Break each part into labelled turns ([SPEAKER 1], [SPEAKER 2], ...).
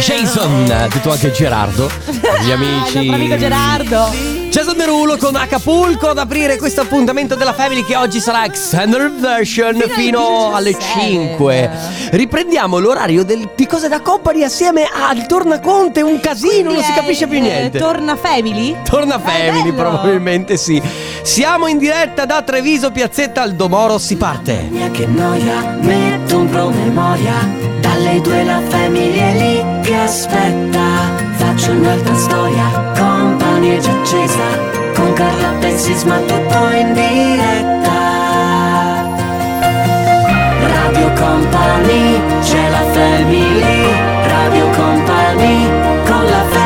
[SPEAKER 1] Jason, detto anche Gerardo, gli
[SPEAKER 2] Ah,
[SPEAKER 1] amici.
[SPEAKER 2] il amico Gerardo.
[SPEAKER 1] Jason Derulo con Acapulco ad aprire questo appuntamento della Family che oggi sarà extended version
[SPEAKER 2] Fino alle
[SPEAKER 1] fino alle
[SPEAKER 2] 17.
[SPEAKER 1] 5. Riprendiamo l'orario del- di cose da company assieme al Tornaconte, un casino, non si
[SPEAKER 2] Quindi
[SPEAKER 1] capisce più
[SPEAKER 2] eh,
[SPEAKER 1] niente.
[SPEAKER 2] Torna Family?
[SPEAKER 1] Torna Family, probabilmente sì. Siamo in diretta da Treviso, Piazzetta Aldomoro, si parte.
[SPEAKER 3] Mia che noia, metto un promemoria Dalle due la famiglia è lì che aspetta. Faccio un'altra storia, compagnia già accesa. Con Carla Bensisma tutto in diretta. Radio Company, c'è la family. Radio Company, con la family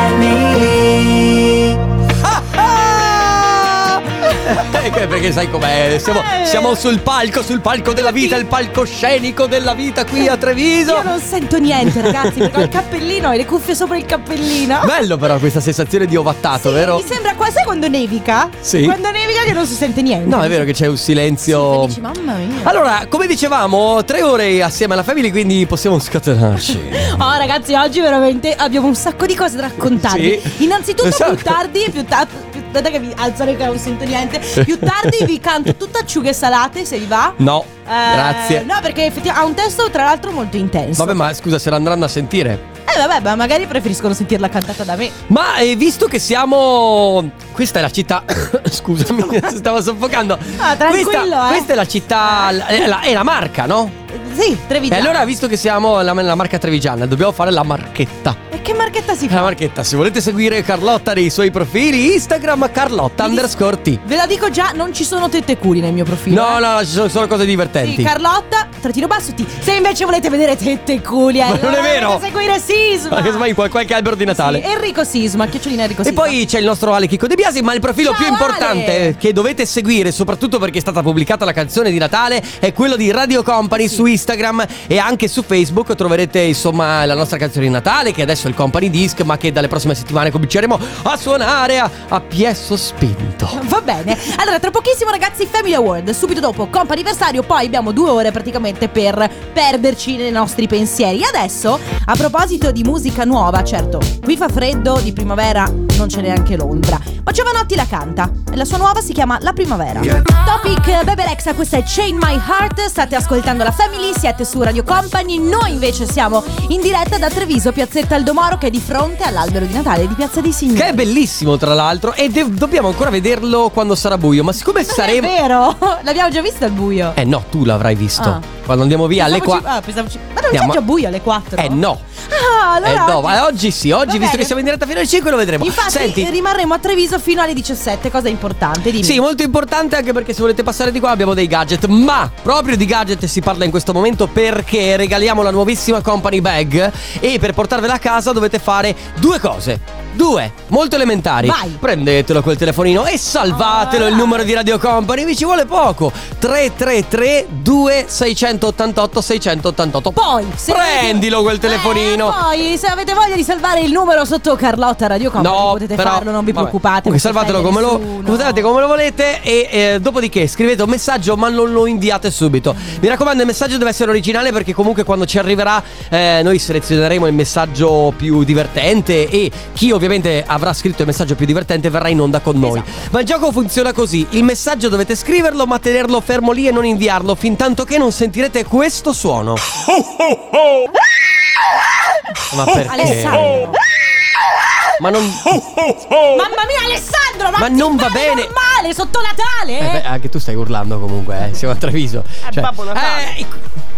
[SPEAKER 1] Eh, Perché sai com'è? Siamo,
[SPEAKER 2] Eh.
[SPEAKER 1] siamo sul palco, sul palco della vita, il palcoscenico della vita qui a Treviso.
[SPEAKER 2] Io non sento niente, ragazzi, perché ho il cappellino e le cuffie sopra il cappellino.
[SPEAKER 1] Bello però questa sensazione di ovattato,
[SPEAKER 2] Sì,
[SPEAKER 1] vero?
[SPEAKER 2] Mi sembra quasi quando nevica.
[SPEAKER 1] Sì.
[SPEAKER 2] Quando nevica che non si sente niente.
[SPEAKER 1] No, è vero che c'è un silenzio.
[SPEAKER 2] Sì, dici, mamma mia.
[SPEAKER 1] Allora, come dicevamo, tre ore assieme alla family, quindi possiamo scatenarci.
[SPEAKER 2] Oh ragazzi, oggi veramente abbiamo un sacco di cose da raccontarvi.
[SPEAKER 1] Sì.
[SPEAKER 2] Innanzitutto
[SPEAKER 1] Esatto.
[SPEAKER 2] più tardi, più tardi, aspetta che mi alzare che non sento niente. Più tardi vi canto tutte acciughe salate, se vi va.
[SPEAKER 1] No,
[SPEAKER 2] Eh,
[SPEAKER 1] grazie.
[SPEAKER 2] No, perché effettivamente ha un testo tra l'altro molto intenso.
[SPEAKER 1] Vabbè, ma scusa, se l'andranno a sentire.
[SPEAKER 2] Eh vabbè, ma magari preferiscono sentirla cantata da me.
[SPEAKER 1] Ma eh, visto che siamo. Questa è la città. Scusami, stavo soffocando.
[SPEAKER 2] Ah, tranquillo,
[SPEAKER 1] questa,
[SPEAKER 2] eh.
[SPEAKER 1] questa è la città. È la, è la marca, no?
[SPEAKER 2] Sì, Trevigiano.
[SPEAKER 1] E allora, visto che siamo la, la marca trevigiana, dobbiamo fare la marchetta.
[SPEAKER 2] E che marchetta si
[SPEAKER 1] La
[SPEAKER 2] fa?
[SPEAKER 1] marchetta, se volete seguire Carlotta nei suoi profili, Instagram Carlotta underscore T.
[SPEAKER 2] Ve la dico già, non ci sono tette e culi nel mio profilo.
[SPEAKER 1] No,
[SPEAKER 2] eh.
[SPEAKER 1] no, no, ci sono solo cose divertenti.
[SPEAKER 2] Sì, Carlotta, trattino basso T. Se invece volete vedere tette e culi,
[SPEAKER 1] Ma non
[SPEAKER 2] allora
[SPEAKER 1] è vero.
[SPEAKER 2] dovete seguire Sisma.
[SPEAKER 1] Ma che sbagli qual- qualche albero di Natale.
[SPEAKER 2] Sì, Enrico Sisma, chiocciolina Enrico
[SPEAKER 1] E
[SPEAKER 2] Sisma.
[SPEAKER 1] poi c'è il nostro Ale Chicco De Biasi, ma il profilo
[SPEAKER 2] Ciao,
[SPEAKER 1] più importante
[SPEAKER 2] Ale!
[SPEAKER 1] che dovete seguire, soprattutto perché è stata pubblicata la canzone di Natale, è quello di Radio Company su Instagram e anche su Facebook troverete insomma la nostra canzone di Natale, che adesso è il Company Disc, ma che dalle prossime settimane cominceremo a suonare a, a piesso spinto.
[SPEAKER 2] Va bene. Allora, tra pochissimo, ragazzi, Family Award. Subito dopo, comp anniversario. Poi abbiamo due ore praticamente per perderci nei nostri pensieri. Adesso, a proposito di musica nuova, certo, qui fa freddo di primavera, non c'è neanche l'ombra. Ma Giovanotti la canta. E la sua nuova si chiama La Primavera. Topic Bebe Rexha, questa è Chain My Heart. State ascoltando la Family, siete su Radio Company. Noi invece siamo in diretta da Treviso, Piazzetta Aldomoro, che è di fronte all'albero di Natale di Piazza dei Signori.
[SPEAKER 1] Che è bellissimo tra l'altro e de- dobbiamo ancora vederlo quando sarà buio, ma siccome
[SPEAKER 2] Non
[SPEAKER 1] saremo...
[SPEAKER 2] È vero, l'abbiamo già visto al buio.
[SPEAKER 1] Eh no, tu l'avrai visto.
[SPEAKER 2] Ah.
[SPEAKER 1] Quando andiamo via alle
[SPEAKER 2] Pensavo
[SPEAKER 1] 4...
[SPEAKER 2] ci- ah, pensavo ci- Ma non
[SPEAKER 1] Andiamo-
[SPEAKER 2] c'è già buio alle 4?
[SPEAKER 1] Eh no.
[SPEAKER 2] Ah, allora.
[SPEAKER 1] eh no,
[SPEAKER 2] oggi-
[SPEAKER 1] ma oggi sì, oggi
[SPEAKER 2] Va
[SPEAKER 1] visto
[SPEAKER 2] bene.
[SPEAKER 1] che siamo in diretta fino alle 5 lo vedremo.
[SPEAKER 2] Infatti
[SPEAKER 1] Senti,
[SPEAKER 2] rimarremo a Treviso fino alle 17, cosa importante, dimmi.
[SPEAKER 1] Sì, molto importante anche perché se volete passare di qua abbiamo dei gadget, ma proprio di gadget si parla in questo momento perché regaliamo la nuovissima Company Bag e per portarvela a casa dovete fare due cose. Due, molto elementari.
[SPEAKER 2] Vai.
[SPEAKER 1] Prendetelo quel telefonino e salvatelo il numero di Radio Company, vi ci vuole poco. 333 2688 688.
[SPEAKER 2] Poi, se
[SPEAKER 1] Prendilo quel telefonino.
[SPEAKER 2] Eh, poi, se avete voglia di salvare il numero sotto Carlotta Radio Company,
[SPEAKER 1] No,
[SPEAKER 2] potete
[SPEAKER 1] però,
[SPEAKER 2] farlo, non vi
[SPEAKER 1] vabbè.
[SPEAKER 2] preoccupate. Si
[SPEAKER 1] salvatelo come lo, come lo volete e eh, dopodiché scrivete un messaggio ma non lo inviate subito. Mi raccomando il messaggio deve essere originale perché comunque quando ci arriverà eh, noi selezioneremo il messaggio più divertente e chi ovviamente avrà scritto il messaggio più divertente verrà in onda con noi.
[SPEAKER 2] Esatto.
[SPEAKER 1] Ma il gioco funziona così, il messaggio dovete scriverlo ma tenerlo fermo lì e non inviarlo fin tanto che non sentirete questo suono. Ma perché?
[SPEAKER 2] Alessandro.
[SPEAKER 1] Ma non...
[SPEAKER 2] Mamma mia, Alessandro! Ma,
[SPEAKER 1] Ma
[SPEAKER 2] ti
[SPEAKER 1] non va bene.
[SPEAKER 2] normale sotto Natale?
[SPEAKER 1] Eh beh, anche tu stai urlando comunque, eh. Siamo a Treviso. Cioè,
[SPEAKER 4] Babbo Natale.
[SPEAKER 1] eh,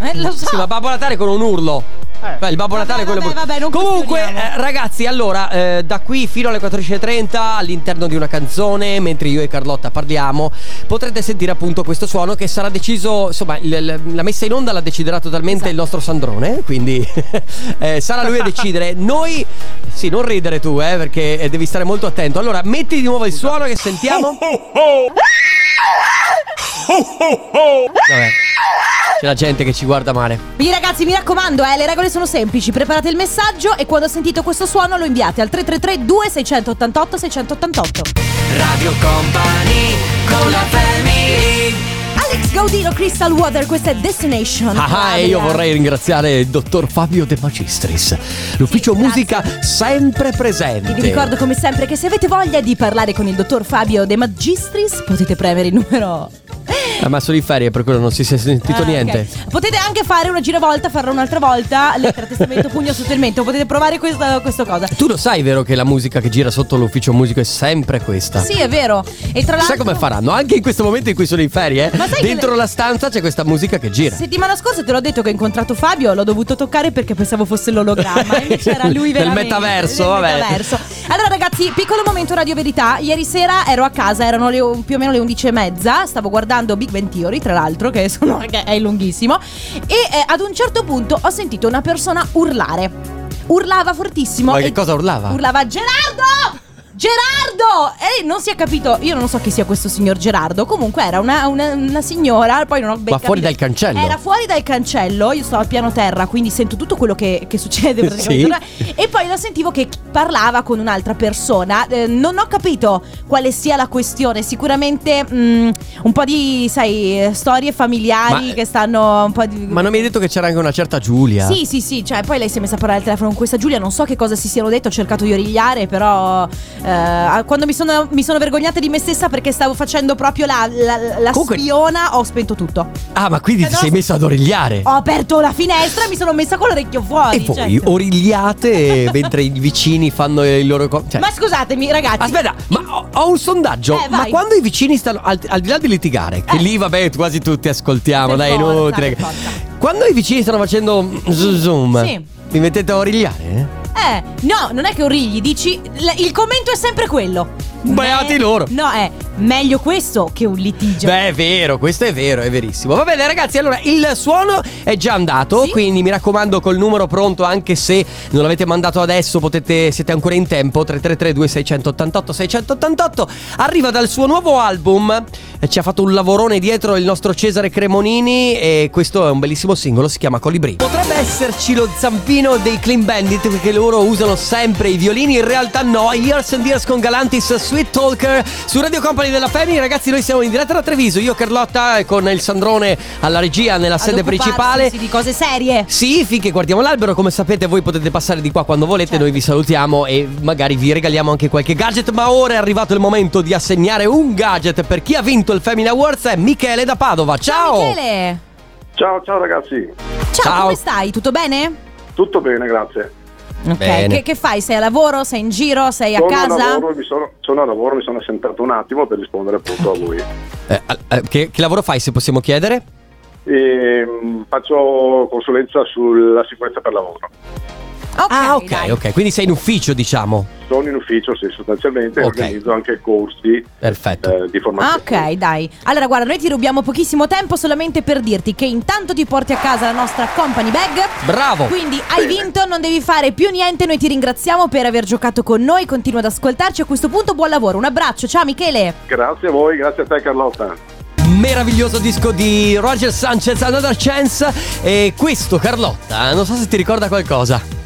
[SPEAKER 2] Eh, lo so.
[SPEAKER 1] sì, ma Babbo Natale con un urlo. Beh, il Babbo
[SPEAKER 2] Vabbè,
[SPEAKER 1] Natale è quello
[SPEAKER 2] vabbè, vabbè, non
[SPEAKER 1] Comunque, eh, ragazzi, allora, eh, da qui fino alle 14.30, all'interno di una canzone, mentre io e Carlotta parliamo, potrete sentire appunto questo suono che sarà deciso. Insomma, il- il- la messa in onda la deciderà totalmente
[SPEAKER 2] Esatto.
[SPEAKER 1] il nostro Sandrone. Quindi eh, sarà lui a decidere. Noi, sì, non ridere tu, eh, perché eh, devi stare molto attento. Allora, metti di nuovo il suono che sentiamo. Vabbè. C'è la gente che ci guarda male.
[SPEAKER 2] Quindi ragazzi mi raccomando eh, le regole sono semplici Preparate il messaggio e quando sentite questo suono lo inviate al 333 2688 688
[SPEAKER 3] Radio Company con la family
[SPEAKER 2] Alex Gaudino, Crystal Water, questa è Destination.
[SPEAKER 1] Ah, e io vorrei ringraziare il dottor Fabio De Magistris, l'ufficio
[SPEAKER 2] Sì,
[SPEAKER 1] musica sempre
[SPEAKER 2] E
[SPEAKER 1] presente.
[SPEAKER 2] vi ricordo come sempre che se avete voglia di parlare con il dottor Fabio De Magistris potete premere il numero.
[SPEAKER 1] Ma sono in ferie, per quello non si è sentito
[SPEAKER 2] Ah,
[SPEAKER 1] niente.
[SPEAKER 2] ok. Potete anche fare una giravolta, farla un'altra volta, lettera, testamento, pugno sotto il mento. Potete provare questa, questa cosa.
[SPEAKER 1] Tu lo sai, vero, che la musica che gira sotto l'ufficio musico è sempre questa?
[SPEAKER 2] Sì, è vero. E tra l'altro.
[SPEAKER 1] Sai come faranno? Anche in questo momento in cui sono in ferie, eh? Dentro
[SPEAKER 2] le-
[SPEAKER 1] la stanza c'è questa musica che gira.
[SPEAKER 2] Settimana scorsa te l'ho detto che ho incontrato Fabio, l'ho dovuto toccare perché pensavo fosse l'ologramma. Invece era lui
[SPEAKER 1] Nel
[SPEAKER 2] veramente.
[SPEAKER 1] metaverso,
[SPEAKER 2] nel
[SPEAKER 1] vabbè.
[SPEAKER 2] metaverso. Allora, ragazzi, piccolo momento Radio Verità. Ieri sera ero a casa, erano le- più o meno le 11 e mezza. Stavo guardando Big Bang Theory, tra l'altro, che, sono- che è lunghissimo. E eh, ad un certo punto ho sentito una persona urlare. Urlava fortissimo.
[SPEAKER 1] Ma che cosa urlava?
[SPEAKER 2] Urlava Gerardo! Gerardo! E non si è capito, io non so chi sia questo signor Gerardo. Comunque era una, una- una signora, poi non ho ben
[SPEAKER 1] Ma fuori
[SPEAKER 2] capito.
[SPEAKER 1] dal cancello?
[SPEAKER 2] Era fuori dal cancello, io stavo al piano terra, quindi sento tutto quello che, che succede praticamente. E poi la sentivo che parlava con un'altra persona. Eh, non ho capito quale sia la questione. Sicuramente mm, un po' di, sai, eh, storie familiari
[SPEAKER 1] Ma-
[SPEAKER 2] che stanno un po' di.
[SPEAKER 1] Ma non mi hai detto che c'era anche una certa Giulia?
[SPEAKER 2] Sì, sì, sì, cioè poi lei si è messa a parlare al telefono con questa Giulia, non so che cosa si siano detto, ho cercato di origliare, però eh, quando mi sono, mi sono vergognata di me stessa perché stavo facendo proprio la, la- la
[SPEAKER 1] Comunque-
[SPEAKER 2] spiona, ho spento tutto.
[SPEAKER 1] Ah, ma quindi
[SPEAKER 2] Eh,
[SPEAKER 1] ti
[SPEAKER 2] no,
[SPEAKER 1] sei
[SPEAKER 2] se-
[SPEAKER 1] messo ad origliare?
[SPEAKER 2] Ho aperto la finestra e mi sono messa con l'orecchio fuori.
[SPEAKER 1] E voi
[SPEAKER 2] certo.
[SPEAKER 1] origliate mentre i vicini fanno i loro co- cioè-
[SPEAKER 2] Ma scusatemi ragazzi.
[SPEAKER 1] Aspetta, ma ho, ho un sondaggio.
[SPEAKER 2] Eh,
[SPEAKER 1] ma quando i vicini stanno. Al, al di là di litigare, che
[SPEAKER 2] Eh.
[SPEAKER 1] lì vabbè, quasi tutti ascoltiamo, dai,
[SPEAKER 2] forza,
[SPEAKER 1] inutile. Quando i vicini stanno facendo zoom
[SPEAKER 2] Sì.
[SPEAKER 1] vi mettete a origliare?
[SPEAKER 2] Eh, no, non è che origli, dici l- il commento è sempre quello.
[SPEAKER 1] Beati
[SPEAKER 2] Me-
[SPEAKER 1] loro.
[SPEAKER 2] No, è meglio questo che un litigio.
[SPEAKER 1] Beh, è vero, questo è vero, è verissimo. Va bene, ragazzi, allora il suono è già andato.
[SPEAKER 2] Sì.
[SPEAKER 1] Quindi mi raccomando, col numero pronto, anche se non l'avete mandato adesso, potete, siete ancora in tempo. 333-2688-688. Arriva dal suo nuovo album. eh, Ci ha fatto un lavorone dietro il nostro Cesare Cremonini. E questo è un bellissimo singolo, si chiama Colibri. Potrebbe esserci lo zampino dei Clean Bandit, perché loro usano sempre i violini. In realtà no. Years and Years con Galantis, Sweet Talker su Radio Company della Family. Ragazzi, noi siamo in diretta da Treviso. Io, Carlotta, e con il Sandrone alla regia nella
[SPEAKER 2] Ad
[SPEAKER 1] sede principale.
[SPEAKER 2] di cose serie.
[SPEAKER 1] Sì, finché guardiamo l'albero, come sapete voi potete passare di qua quando volete,
[SPEAKER 2] Certo.
[SPEAKER 1] noi vi salutiamo e magari vi regaliamo anche qualche gadget, ma ora è arrivato il momento di assegnare un gadget per chi ha vinto il Family Awards, è Michele da Padova. Ciao!
[SPEAKER 2] Michele.
[SPEAKER 4] Ciao, ciao ragazzi.
[SPEAKER 2] Ciao,
[SPEAKER 1] Ciao.
[SPEAKER 2] come stai? Tutto bene?
[SPEAKER 4] Tutto bene, grazie.
[SPEAKER 2] Ok, che, che fai? Sei a lavoro? Sei in giro? Sei a
[SPEAKER 4] sono,
[SPEAKER 2] casa?
[SPEAKER 4] A lavoro, mi sono, sono a lavoro, mi sono assentato un attimo per rispondere appunto a voi.
[SPEAKER 1] Eh, eh, che, che lavoro fai se possiamo chiedere?
[SPEAKER 4] E, mm, faccio consulenza sulla sicurezza per lavoro.
[SPEAKER 2] Ok,
[SPEAKER 1] ah, ok,
[SPEAKER 2] dai.
[SPEAKER 1] ok, quindi sei in ufficio, diciamo.
[SPEAKER 4] Sono in ufficio, sì, sostanzialmente
[SPEAKER 1] Ok.
[SPEAKER 4] organizzo anche corsi
[SPEAKER 1] Perfetto.
[SPEAKER 4] eh, di
[SPEAKER 2] Ah,
[SPEAKER 4] formazione.
[SPEAKER 2] ok, dai. Allora, guarda, noi ti rubiamo pochissimo tempo solamente per dirti che intanto ti porti a casa la nostra company bag.
[SPEAKER 1] Bravo!
[SPEAKER 2] Quindi hai
[SPEAKER 4] Bene.
[SPEAKER 2] vinto, non devi fare più niente. Noi ti ringraziamo per aver giocato con noi. Continua ad ascoltarci. A questo punto, buon lavoro. Un abbraccio. Ciao, Michele.
[SPEAKER 4] Grazie a voi, grazie a te Carlotta.
[SPEAKER 1] Meraviglioso disco di Roger Sanchez, Another Chance. E questo, Carlotta, non so se ti ricorda qualcosa.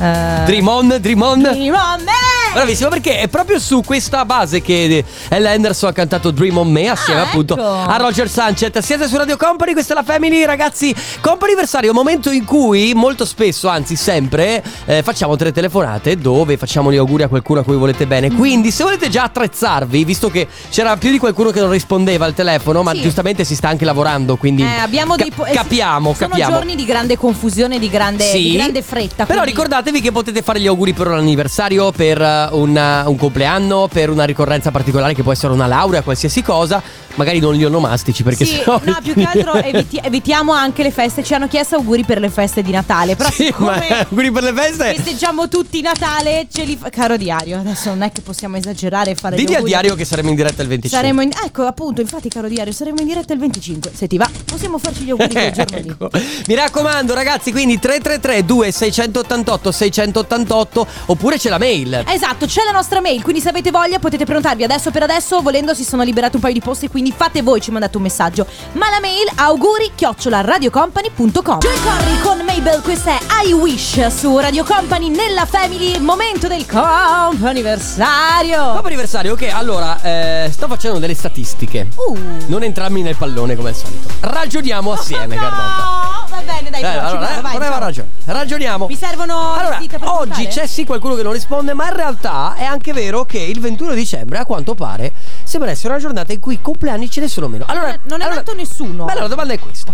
[SPEAKER 1] Dream on, dream on.
[SPEAKER 2] Dream on me!
[SPEAKER 1] Bravissimo perché è proprio su questa base che Ella Anderson ha cantato Dream on Me assieme
[SPEAKER 2] Ah,
[SPEAKER 1] appunto
[SPEAKER 2] ecco.
[SPEAKER 1] a Roger Sanchez. Siete su Radio Company, questa è la Family, ragazzi. Companiversario, momento in cui molto spesso, anzi sempre, eh, facciamo tre telefonate dove facciamo gli auguri a qualcuno a cui volete
[SPEAKER 2] Mm.
[SPEAKER 1] bene. Quindi se volete già attrezzarvi, visto che c'era più di qualcuno che non rispondeva al telefono, ma
[SPEAKER 2] Sì.
[SPEAKER 1] giustamente si sta anche lavorando, quindi
[SPEAKER 2] Eh, abbiamo
[SPEAKER 1] ca-
[SPEAKER 2] dei po- eh,
[SPEAKER 1] capiamo,
[SPEAKER 2] sono
[SPEAKER 1] capiamo.
[SPEAKER 2] giorni di grande confusione, di grande,
[SPEAKER 1] Sì.
[SPEAKER 2] di grande fretta.
[SPEAKER 1] Però
[SPEAKER 2] quindi-
[SPEAKER 1] ricordatevi che potete fare gli auguri per un anniversario, per eh, un, un compleanno, per una ricorrenza particolare che può essere una laurea, qualsiasi cosa. Magari non gli onomastici perché
[SPEAKER 2] Sì,
[SPEAKER 1] sennò...
[SPEAKER 2] no, più che altro eviti- evitiamo anche le feste. Ci hanno chiesto auguri per le feste di Natale. Però
[SPEAKER 1] Sì, ma
[SPEAKER 2] siccome
[SPEAKER 1] auguri per le feste.
[SPEAKER 2] festeggiamo tutti Natale, ce li fa- Caro diario, adesso non è che possiamo esagerare e fare gli
[SPEAKER 1] Didi al diario che saremo in diretta il 25.
[SPEAKER 2] Saremo in, ecco appunto, infatti caro diario, saremo in diretta il 25. Se ti va, possiamo farci gli auguri quel giorno.
[SPEAKER 1] Ecco. Mi raccomando ragazzi, quindi 333 2688 688 oppure c'è la mail.
[SPEAKER 2] Esatto, c'è la nostra mail, quindi se avete voglia potete prenotarvi adesso per adesso, volendo si sono liberati un paio di posti, quindi fate voi, ci mandate un messaggio. Ma la mail auguri chiocciola radiocompany.com. Joy Corry con Mabel, questa è I Wish su Radio Company nella Family, momento del comp'anniversario.
[SPEAKER 1] Dopo anniversario, ok, allora, eh, sto facendo delle statistiche.
[SPEAKER 2] Uh.
[SPEAKER 1] Non entrarmi nel pallone come al solito. Ragioniamo assieme,
[SPEAKER 2] no,
[SPEAKER 1] Carlotta.
[SPEAKER 2] va bene, dai,
[SPEAKER 1] Eh, allora, eh,
[SPEAKER 2] vai, diciamo.
[SPEAKER 1] ragione. Ragioniamo.
[SPEAKER 2] Mi servono
[SPEAKER 1] Allora, oggi c'è sì qualcuno che non risponde, ma in realtà è anche vero che il 21 dicembre, a quanto pare, sembra essere una giornata in cui i compleanni ce ne sono meno. Allora,
[SPEAKER 2] non è
[SPEAKER 1] allora,
[SPEAKER 2] nato nessuno.
[SPEAKER 1] Beh, allora, la domanda è questa.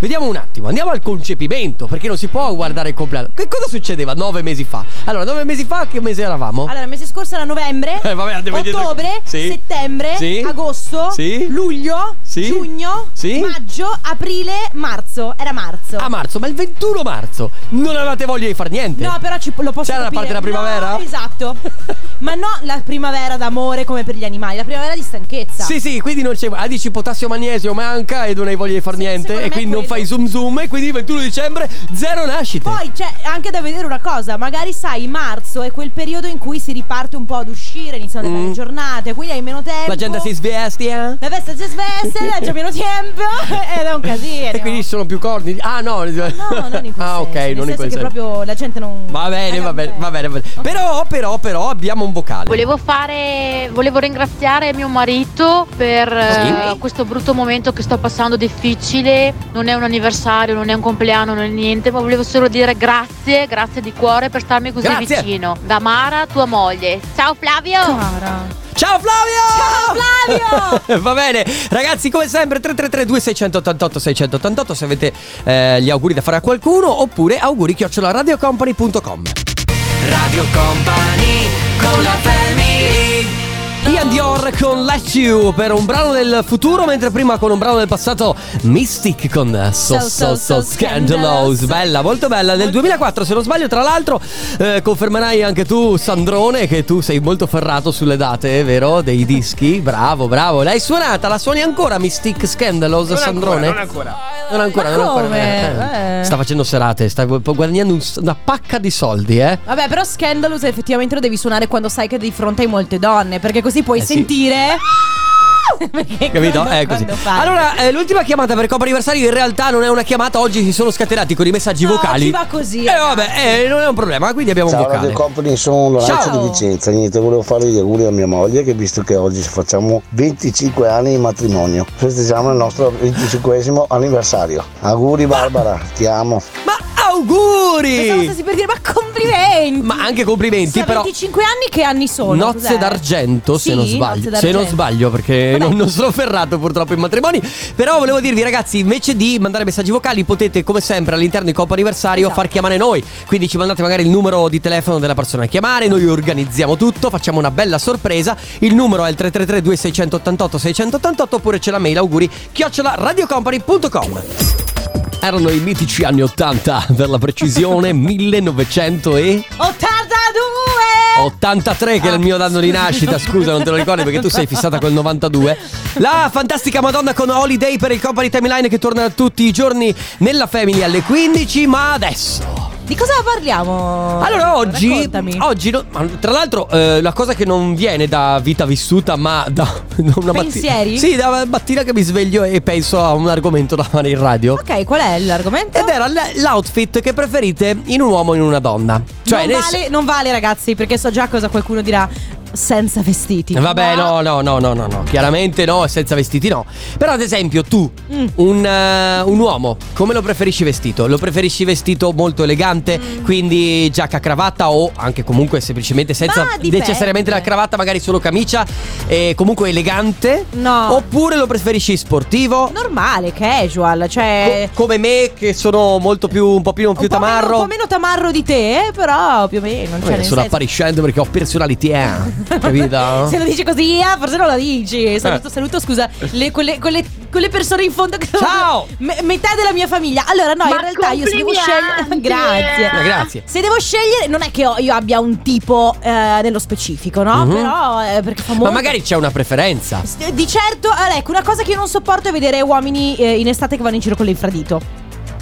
[SPEAKER 1] Vediamo un attimo, andiamo al concepimento, perché non si può guardare il compleanno. Che cosa succedeva nove mesi fa? Allora, nove mesi fa, che mese eravamo?
[SPEAKER 2] Allora, il mese scorso era novembre,
[SPEAKER 1] Eh, vabbè, andiamo
[SPEAKER 2] ottobre,
[SPEAKER 1] Sì.
[SPEAKER 2] settembre,
[SPEAKER 1] Sì.
[SPEAKER 2] agosto,
[SPEAKER 1] Sì.
[SPEAKER 2] luglio, giugno, maggio, aprile, marzo. Era marzo.
[SPEAKER 1] A marzo, ma il 21 marzo non avevate voglia di far niente?
[SPEAKER 2] No, però ci, lo posso
[SPEAKER 1] C'era la
[SPEAKER 2] capire.
[SPEAKER 1] parte della primavera?
[SPEAKER 2] No, esatto. Ma no la primavera d'amore come per gli animali, la primavera di stanchezza.
[SPEAKER 1] Sì, sì, quindi non c'è. Ah, dici potassio magnesio manca e non hai voglia di far niente. E quindi non. Fai zoom zoom. E quindi il 21 dicembre, zero nascite.
[SPEAKER 2] Poi c'è anche da vedere una cosa, magari sai, marzo è quel periodo in cui si riparte un po' ad uscire, iniziano le
[SPEAKER 1] Mm.
[SPEAKER 2] belle giornate, quindi hai meno tempo.
[SPEAKER 1] La gente si svestia.
[SPEAKER 2] La festa si sveste, c'è meno tempo ed è un casino.
[SPEAKER 1] E quindi ci sono più corni. Ah, no.
[SPEAKER 2] No, non in quel
[SPEAKER 1] Ah, ok,
[SPEAKER 2] senso,
[SPEAKER 1] non in
[SPEAKER 2] senso
[SPEAKER 1] quel
[SPEAKER 2] che
[SPEAKER 1] senso.
[SPEAKER 2] proprio la gente non
[SPEAKER 1] Va bene, va bene, va bene. va bene. Però, però, però abbiamo un vocale.
[SPEAKER 5] Volevo fare, volevo ringraziare mio marito per eh,
[SPEAKER 1] Sì.
[SPEAKER 5] questo brutto momento che sto passando difficile. Non è un anniversario, non è un compleanno, non è niente, ma volevo solo dire grazie, grazie di cuore per starmi così
[SPEAKER 1] Grazie.
[SPEAKER 5] vicino. Da Mara, tua moglie. Ciao Flavio!
[SPEAKER 2] Cara.
[SPEAKER 1] Ciao Flavio!
[SPEAKER 2] Ciao Flavio!
[SPEAKER 1] Va bene, ragazzi, come sempre 333 2688 688 se avete eh, gli auguri da fare a qualcuno oppure auguri radiocompany.com. Radio Company con la Ian Dior con Let You per un brano del futuro, mentre prima con un brano del passato Mystic con So So So,
[SPEAKER 2] So, so
[SPEAKER 1] Scandalous. Bella, molto bella. Del 2004, se non sbaglio, tra l'altro, eh, confermerai anche tu, Sandrone, che tu sei molto ferrato sulle date, vero? Dei dischi. Bravo, bravo. L'hai suonata? La suoni ancora Mystic Scandalous, Sandrone?
[SPEAKER 4] non ancora.
[SPEAKER 1] Non ancora,
[SPEAKER 2] Ma
[SPEAKER 1] non ancora.
[SPEAKER 2] come?
[SPEAKER 1] Eh,
[SPEAKER 2] Eh.
[SPEAKER 1] Sta facendo serate, sta guadagnando un- una pacca di soldi, eh.
[SPEAKER 2] Vabbè, però Scandalous effettivamente lo devi suonare quando sai che di fronte hai molte donne, perché così puoi
[SPEAKER 1] Eh sì.
[SPEAKER 2] sentire. Perché
[SPEAKER 1] Capito?
[SPEAKER 2] quando-
[SPEAKER 1] È così.
[SPEAKER 2] quando fai-
[SPEAKER 1] Allora, eh, l'ultima chiamata per Coppa Anniversario in realtà non è una chiamata, oggi si sono scatenati con i messaggi
[SPEAKER 2] No,
[SPEAKER 1] vocali.
[SPEAKER 2] ci va così,
[SPEAKER 1] Eh vabbè, eh, non è un problema, quindi abbiamo
[SPEAKER 6] Ciao
[SPEAKER 1] un vocale.
[SPEAKER 6] Radio Company, sono Lorenzo
[SPEAKER 2] Ciao.
[SPEAKER 6] di Vicenza. Niente, volevo fare gli auguri a mia moglie che visto che oggi facciamo 25 anni di matrimonio, festeggiamo il nostro 25 anniversario. Auguri Barbara, ti amo.
[SPEAKER 1] Ma
[SPEAKER 2] Pensavo
[SPEAKER 1] auguri!
[SPEAKER 2] stessi per dire, ma complimenti!
[SPEAKER 1] Ma anche complimenti,
[SPEAKER 2] Sì,
[SPEAKER 1] però
[SPEAKER 2] 25 anni che anni sono?
[SPEAKER 1] Nozze
[SPEAKER 2] Cos'è?
[SPEAKER 1] d'argento, se
[SPEAKER 2] Sì,
[SPEAKER 1] non sbaglio. Se non sbaglio, perché non, non sono ferrato purtroppo in matrimoni. Però volevo dirvi, ragazzi, invece di mandare messaggi vocali, potete, come sempre, all'interno di Coppa Anniversario,
[SPEAKER 2] Esatto.
[SPEAKER 1] far chiamare noi. Quindi ci mandate magari il numero di telefono della persona a chiamare. Noi organizziamo tutto, facciamo una bella sorpresa. Il numero è il 333 2688 688 oppure c'è la mail auguri chiocciola radiocompany.com. Erano i mitici anni 80, per la precisione 1900 e
[SPEAKER 2] 82!
[SPEAKER 1] 83 che è il mio anno di nascita, scusa, non te lo ricordi perché tu sei fissata col 92. La fantastica Madonna con Holiday per il Company Timeline che torna tutti i giorni nella Family alle 15, ma adesso
[SPEAKER 2] Di cosa parliamo?
[SPEAKER 1] allora oggi, oggi no- tra l'altro eh, la cosa che non viene da vita vissuta ma da una mattina
[SPEAKER 2] Pensieri?
[SPEAKER 1] Sì, da mattina che mi sveglio e penso a un argomento da fare in radio
[SPEAKER 2] Ok, qual è l'argomento?
[SPEAKER 1] Ed era l'outfit che preferite in un uomo o in una donna Cioè
[SPEAKER 2] non,
[SPEAKER 1] nel
[SPEAKER 2] vale, non vale, ragazzi, perché so già cosa qualcuno dirà senza vestiti.
[SPEAKER 1] Vabbè,
[SPEAKER 2] Ma-
[SPEAKER 1] no, no, no, no, no, no. Chiaramente no, senza vestiti no. Però, ad esempio, tu,
[SPEAKER 2] Mm.
[SPEAKER 1] un, eh, un uomo, come lo preferisci vestito? Lo preferisci vestito molto elegante,
[SPEAKER 2] Mm.
[SPEAKER 1] quindi giacca, cravatta o anche comunque semplicemente senza necessariamente la cravatta, magari solo camicia, e comunque elegante?
[SPEAKER 2] No.
[SPEAKER 1] Oppure lo preferisci sportivo?
[SPEAKER 2] Normale, casual, cioè.
[SPEAKER 1] Co- come me, che sono molto più, un po' più, più
[SPEAKER 2] un po' meno-
[SPEAKER 1] tamarro.
[SPEAKER 2] un po' meno tamarro di te, eh, però più o meno. Cioè,
[SPEAKER 1] Vabbè,
[SPEAKER 2] nel
[SPEAKER 1] sono
[SPEAKER 2] senso-
[SPEAKER 1] appariscendo perché ho personalità. Capito?
[SPEAKER 2] Se lo dici così, ah, forse non lo dici. Saluto,
[SPEAKER 1] Eh.
[SPEAKER 2] saluto, scusa, le- quelle, quelle- quelle persone in fondo che
[SPEAKER 1] Ciao!
[SPEAKER 2] me- metà della mia famiglia. Allora, no, in
[SPEAKER 5] Ma
[SPEAKER 2] realtà io se devo scegliere. Grazie.
[SPEAKER 1] Eh, grazie.
[SPEAKER 2] Se devo scegliere, non è che ho- io abbia un tipo eh, nello specifico, no?
[SPEAKER 1] Mhm.
[SPEAKER 2] Però eh, perché fa molto.
[SPEAKER 1] Ma magari c'è una preferenza.
[SPEAKER 2] Di certo, allora, ecco, una cosa che io non sopporto è vedere uomini eh, in estate che vanno in giro con l'infradito.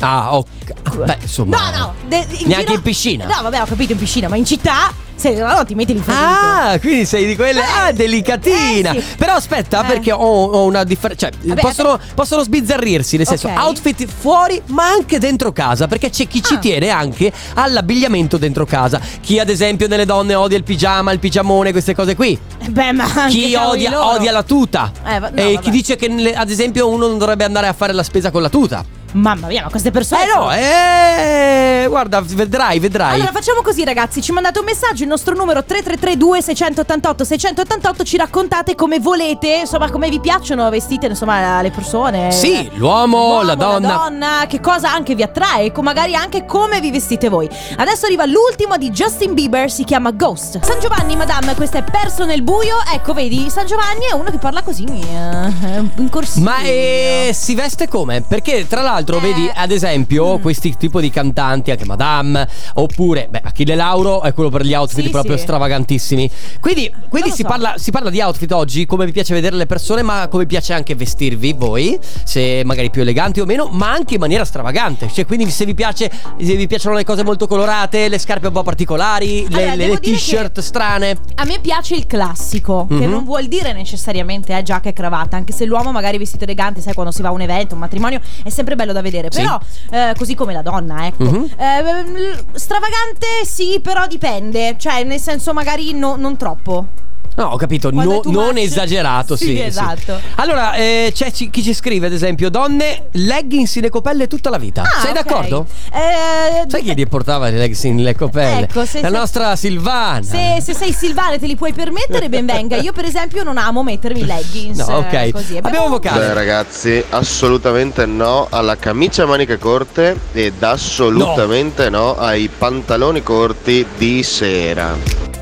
[SPEAKER 1] Ah, ok. Beh, insomma.
[SPEAKER 2] No, no. de- in
[SPEAKER 1] Neanche
[SPEAKER 2] giro-
[SPEAKER 1] in piscina.
[SPEAKER 2] No, vabbè, ho capito in piscina, ma in città se no, ti metti l'infradito.
[SPEAKER 1] Ah, quindi sei di quelle. Ah, delicatina.
[SPEAKER 2] eh, sì.
[SPEAKER 1] Però aspetta,
[SPEAKER 2] Eh.
[SPEAKER 1] perché ho, ho una differenza. Cioè,
[SPEAKER 2] Vabbè,
[SPEAKER 1] possono, possono sbizzarrirsi, nel senso,
[SPEAKER 2] Ok.
[SPEAKER 1] outfit fuori, ma anche dentro casa. Perché c'è chi ci
[SPEAKER 2] Ah.
[SPEAKER 1] tiene anche all'abbigliamento dentro casa. Chi, ad esempio, nelle donne odia il pigiama, il pigiamone, queste cose qui.
[SPEAKER 2] Beh, ma anche
[SPEAKER 1] Chi
[SPEAKER 2] cavoli
[SPEAKER 1] odia,
[SPEAKER 2] loro.
[SPEAKER 1] odia la tuta.
[SPEAKER 2] Eh, va- no,
[SPEAKER 1] e
[SPEAKER 2] vabbè.
[SPEAKER 1] chi dice che, nelle- ad esempio, uno non dovrebbe andare a fare la spesa con la tuta.
[SPEAKER 2] Mamma mia, ma queste persone
[SPEAKER 1] Eh no, eh. Guarda, vedrai, vedrai.
[SPEAKER 2] Allora facciamo così ragazzi, ci mandate un messaggio, il nostro numero 3332 688 688 ci raccontate come volete, insomma come vi piacciono vestite insomma le persone.
[SPEAKER 1] Sì, l'uomo, la donna.
[SPEAKER 2] La donna, che cosa anche vi attrae, co- magari anche come vi vestite voi. Adesso arriva l'ultimo di Justin Bieber, si chiama Ghost. San Giovanni, madame, questo è perso nel buio. Ecco, vedi, San Giovanni è uno che parla così eh, in corsivo.
[SPEAKER 1] Ma eh, si veste come? Perché tra l'altro,
[SPEAKER 2] Eh.
[SPEAKER 1] vedi, ad esempio, questi tipo di cantanti, anche Madame, oppure, beh, Achille Lauro è quello per gli outfit
[SPEAKER 2] Sì,
[SPEAKER 1] proprio
[SPEAKER 2] sì.
[SPEAKER 1] stravagantissimi. Quindi, quindi si,
[SPEAKER 2] so.
[SPEAKER 1] parla, si parla di outfit oggi, come vi piace vedere le persone, ma come piace anche vestirvi voi, se magari più eleganti o meno, ma anche in maniera stravagante. Cioè, quindi se vi piace, se vi piacciono le cose molto colorate, le scarpe un po' particolari, le-
[SPEAKER 2] Allora,
[SPEAKER 1] le, le t-shirt strane.
[SPEAKER 2] A me piace il classico, che
[SPEAKER 1] Mhm.
[SPEAKER 2] non vuol dire necessariamente eh, giacca e cravatta, anche se l'uomo magari vestito elegante, sai, quando si va a un evento, un matrimonio, è sempre bello da vedere.
[SPEAKER 1] Sì.
[SPEAKER 2] Però, eh, così come la donna, ecco.
[SPEAKER 1] Mhm.
[SPEAKER 2] Eh, l- stravagante sì, però dipende, cioè nel senso magari no- non troppo.
[SPEAKER 1] No, ho capito, no- non
[SPEAKER 2] much.
[SPEAKER 1] esagerato, sì.
[SPEAKER 2] Sì, esatto.
[SPEAKER 1] Allora, eh, c'è ci- chi ci scrive, ad esempio, donne, leggings in le copelle tutta la vita.
[SPEAKER 2] Ah,
[SPEAKER 1] Sei
[SPEAKER 2] ok.
[SPEAKER 1] d'accordo?
[SPEAKER 2] Eh,
[SPEAKER 1] Sai chi li portava le leggings in le copelle?
[SPEAKER 2] Ecco, se-
[SPEAKER 1] La
[SPEAKER 2] se-
[SPEAKER 1] nostra Silvana.
[SPEAKER 2] Se, se sei Silvana e te li puoi permettere, ben venga. Io, per esempio, non amo mettermi leggings.
[SPEAKER 1] No, ok.
[SPEAKER 2] eh, Così.
[SPEAKER 1] Abbiamo vocale.
[SPEAKER 7] Beh ragazzi, assolutamente no alla camicia a maniche corte ed assolutamente no, ai pantaloni corti di sera.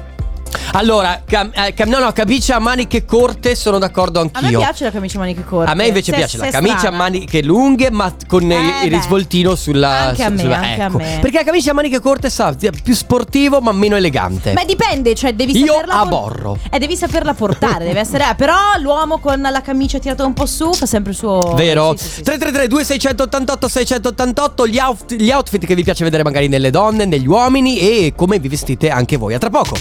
[SPEAKER 1] Allora, cam- eh, cam- no, no, camicia a maniche corte, sono d'accordo
[SPEAKER 2] A me
[SPEAKER 1] anch'io.
[SPEAKER 2] piace la camicia a maniche corte.
[SPEAKER 1] A me invece
[SPEAKER 2] Se-
[SPEAKER 1] piace
[SPEAKER 2] se
[SPEAKER 1] la camicia a
[SPEAKER 2] strana.
[SPEAKER 1] maniche lunghe, ma con il-
[SPEAKER 2] Eh,
[SPEAKER 1] il
[SPEAKER 2] beh.
[SPEAKER 1] risvoltino sulla.
[SPEAKER 2] Anche a me,
[SPEAKER 1] sulla-
[SPEAKER 2] anche a
[SPEAKER 1] ecco.
[SPEAKER 2] me.
[SPEAKER 1] Perché la camicia a maniche corte sa, è più sportivo, ma meno elegante.
[SPEAKER 2] Ma dipende, cioè devi
[SPEAKER 1] Io
[SPEAKER 2] saperla por-
[SPEAKER 1] aborro.
[SPEAKER 2] Eh, devi saperla portare, deve essere. eh, però l'uomo con la camicia tirata un po' su fa sempre il suo.
[SPEAKER 1] Vero?
[SPEAKER 2] Sì, sì, sì.
[SPEAKER 1] 333 2688 688 gli, out- gli outfit che vi piace vedere magari nelle donne, negli uomini e come vi vestite anche voi. A tra poco.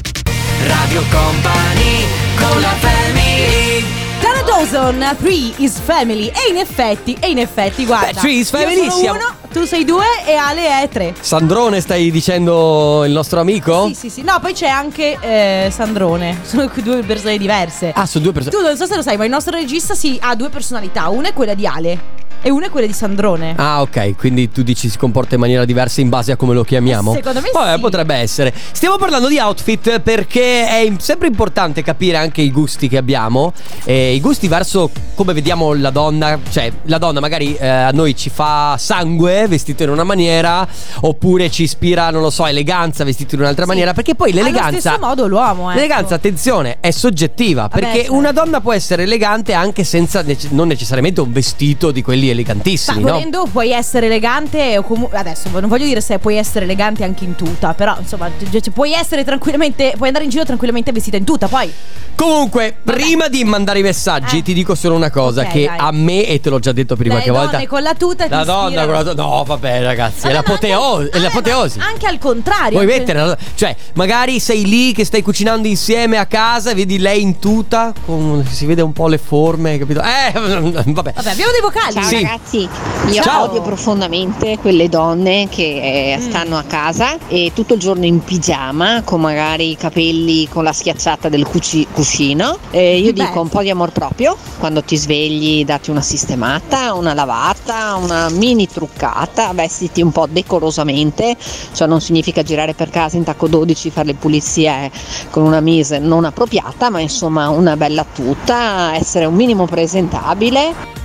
[SPEAKER 3] Radio Company con la family
[SPEAKER 2] Tara Dawson, 3 is family. E in effetti, e in effetti, guarda.
[SPEAKER 1] Beh, Three is family
[SPEAKER 2] Io sono
[SPEAKER 1] siamo-
[SPEAKER 2] uno, tu sei due e Ale è tre.
[SPEAKER 1] Sandrone, stai dicendo il nostro amico?
[SPEAKER 2] Sì, sì, sì. No, poi c'è anche eh, Sandrone. Sono due persone diverse.
[SPEAKER 1] Ah, sono due persone.
[SPEAKER 2] Tu non so se lo sai, ma il nostro regista si ha due personalità. Una è quella di Ale e una è quella di Sandrone.
[SPEAKER 1] Ah, ok, quindi tu dici si comporta in maniera diversa in base a come lo chiamiamo?
[SPEAKER 2] Secondo me
[SPEAKER 1] Vabbè,
[SPEAKER 2] sì.
[SPEAKER 1] potrebbe essere. Stiamo parlando di outfit perché è sempre importante capire anche i gusti che abbiamo. E I gusti verso come vediamo la donna. Cioè, la donna magari eh, a noi ci fa sangue vestito in una maniera, oppure ci ispira, non lo so, eleganza vestito in un'altra
[SPEAKER 2] Sì.
[SPEAKER 1] maniera. Perché poi
[SPEAKER 2] Allo
[SPEAKER 1] l'eleganza.
[SPEAKER 2] stesso modo l'uomo, ecco.
[SPEAKER 1] L'eleganza, attenzione, è soggettiva.
[SPEAKER 2] Vabbè,
[SPEAKER 1] perché
[SPEAKER 2] certo.
[SPEAKER 1] una donna può essere elegante anche senza non necessariamente un vestito di quelli
[SPEAKER 2] Ma
[SPEAKER 1] elegantissimi, no?
[SPEAKER 2] volendo puoi essere elegante adesso non voglio dire se puoi essere elegante anche in tuta, però insomma puoi essere tranquillamente puoi andare in giro tranquillamente vestita in tuta, poi
[SPEAKER 1] Comunque,
[SPEAKER 2] Vabbè.
[SPEAKER 1] prima di mandare i messaggi,
[SPEAKER 2] Eh.
[SPEAKER 1] ti dico solo una cosa:
[SPEAKER 2] Ok,
[SPEAKER 1] che
[SPEAKER 2] dai.
[SPEAKER 1] a me, e te l'ho già detto prima qualche volta.
[SPEAKER 2] donne con la tuta
[SPEAKER 1] La donna con la tuta. No, vabbè, ragazzi,
[SPEAKER 2] No,
[SPEAKER 1] è l'apoteo-
[SPEAKER 2] anche-
[SPEAKER 1] è l'apoteosi.
[SPEAKER 2] Anche al contrario.
[SPEAKER 1] Puoi
[SPEAKER 2] anche-
[SPEAKER 1] mettere, la- cioè, magari sei lì che stai cucinando insieme a casa e vedi lei in tuta, con, si vede un po' le forme, capito? Eh, vabbè.
[SPEAKER 2] Vabbè, abbiamo dei vocali.
[SPEAKER 8] Ciao
[SPEAKER 1] Sì.
[SPEAKER 8] Ragazzi, io
[SPEAKER 1] Ciao.
[SPEAKER 8] odio profondamente quelle donne che eh,
[SPEAKER 2] Mm.
[SPEAKER 8] stanno a casa e tutto il giorno in pigiama con magari i capelli con la schiacciata del cuci- cuscino. Eh, io
[SPEAKER 2] Beh.
[SPEAKER 8] dico un po' di amor proprio, quando ti svegli dati una sistemata, una lavata, una mini truccata, vestiti un po' decorosamente, cioè non significa girare per casa in tacco 12, fare le pulizie con una mise non appropriata, ma insomma una bella tuta, essere un minimo presentabile.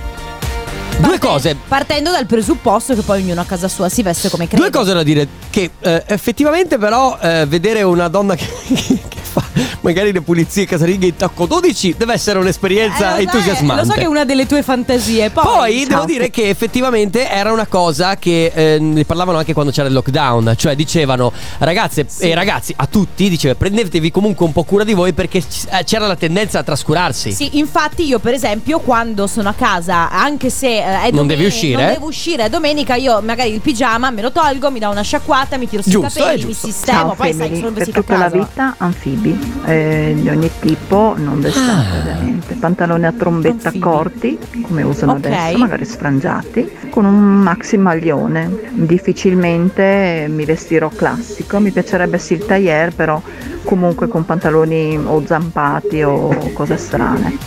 [SPEAKER 1] Due cose.
[SPEAKER 2] Partendo dal presupposto che poi ognuno a casa sua si veste come crede.
[SPEAKER 1] Due cose da dire: che eh, effettivamente, però, eh, vedere una donna che, magari le pulizie casalinghe in tacco 12 deve essere un'esperienza
[SPEAKER 2] Eh, lo
[SPEAKER 1] entusiasmante.
[SPEAKER 2] Lo so che è una delle tue fantasie. Poi,
[SPEAKER 1] Poi devo dire che effettivamente era una cosa che eh, ne parlavano anche quando c'era il lockdown, cioè dicevano ragazze e ragazzi a tutti, diceva prendetevi comunque un po' cura di voi perché eh, c'era la tendenza a trascurarsi.
[SPEAKER 2] Sì, infatti io per esempio quando sono a casa, anche se eh, è
[SPEAKER 1] Non
[SPEAKER 2] domenica,
[SPEAKER 1] devi uscire?
[SPEAKER 2] non devo uscire, è domenica, io magari il pigiama me lo tolgo, mi do una sciacquata, mi tiro sui
[SPEAKER 1] Giusto,
[SPEAKER 2] capelli, mi
[SPEAKER 1] giusto.
[SPEAKER 2] sistemo,
[SPEAKER 9] Ciao
[SPEAKER 2] poi sai, sono
[SPEAKER 9] per
[SPEAKER 2] vestita a
[SPEAKER 9] tutta la vita anfibi eh, di ogni tipo, non d'estate ovviamente. Pantaloni a trombetta corti, come usano
[SPEAKER 2] Ok.
[SPEAKER 9] adesso, magari sfrangiati, con un maxi maglione. Difficilmente mi vestirò classico, mi piacerebbe sì il tailleur, però comunque con pantaloni o zampati o cose strane.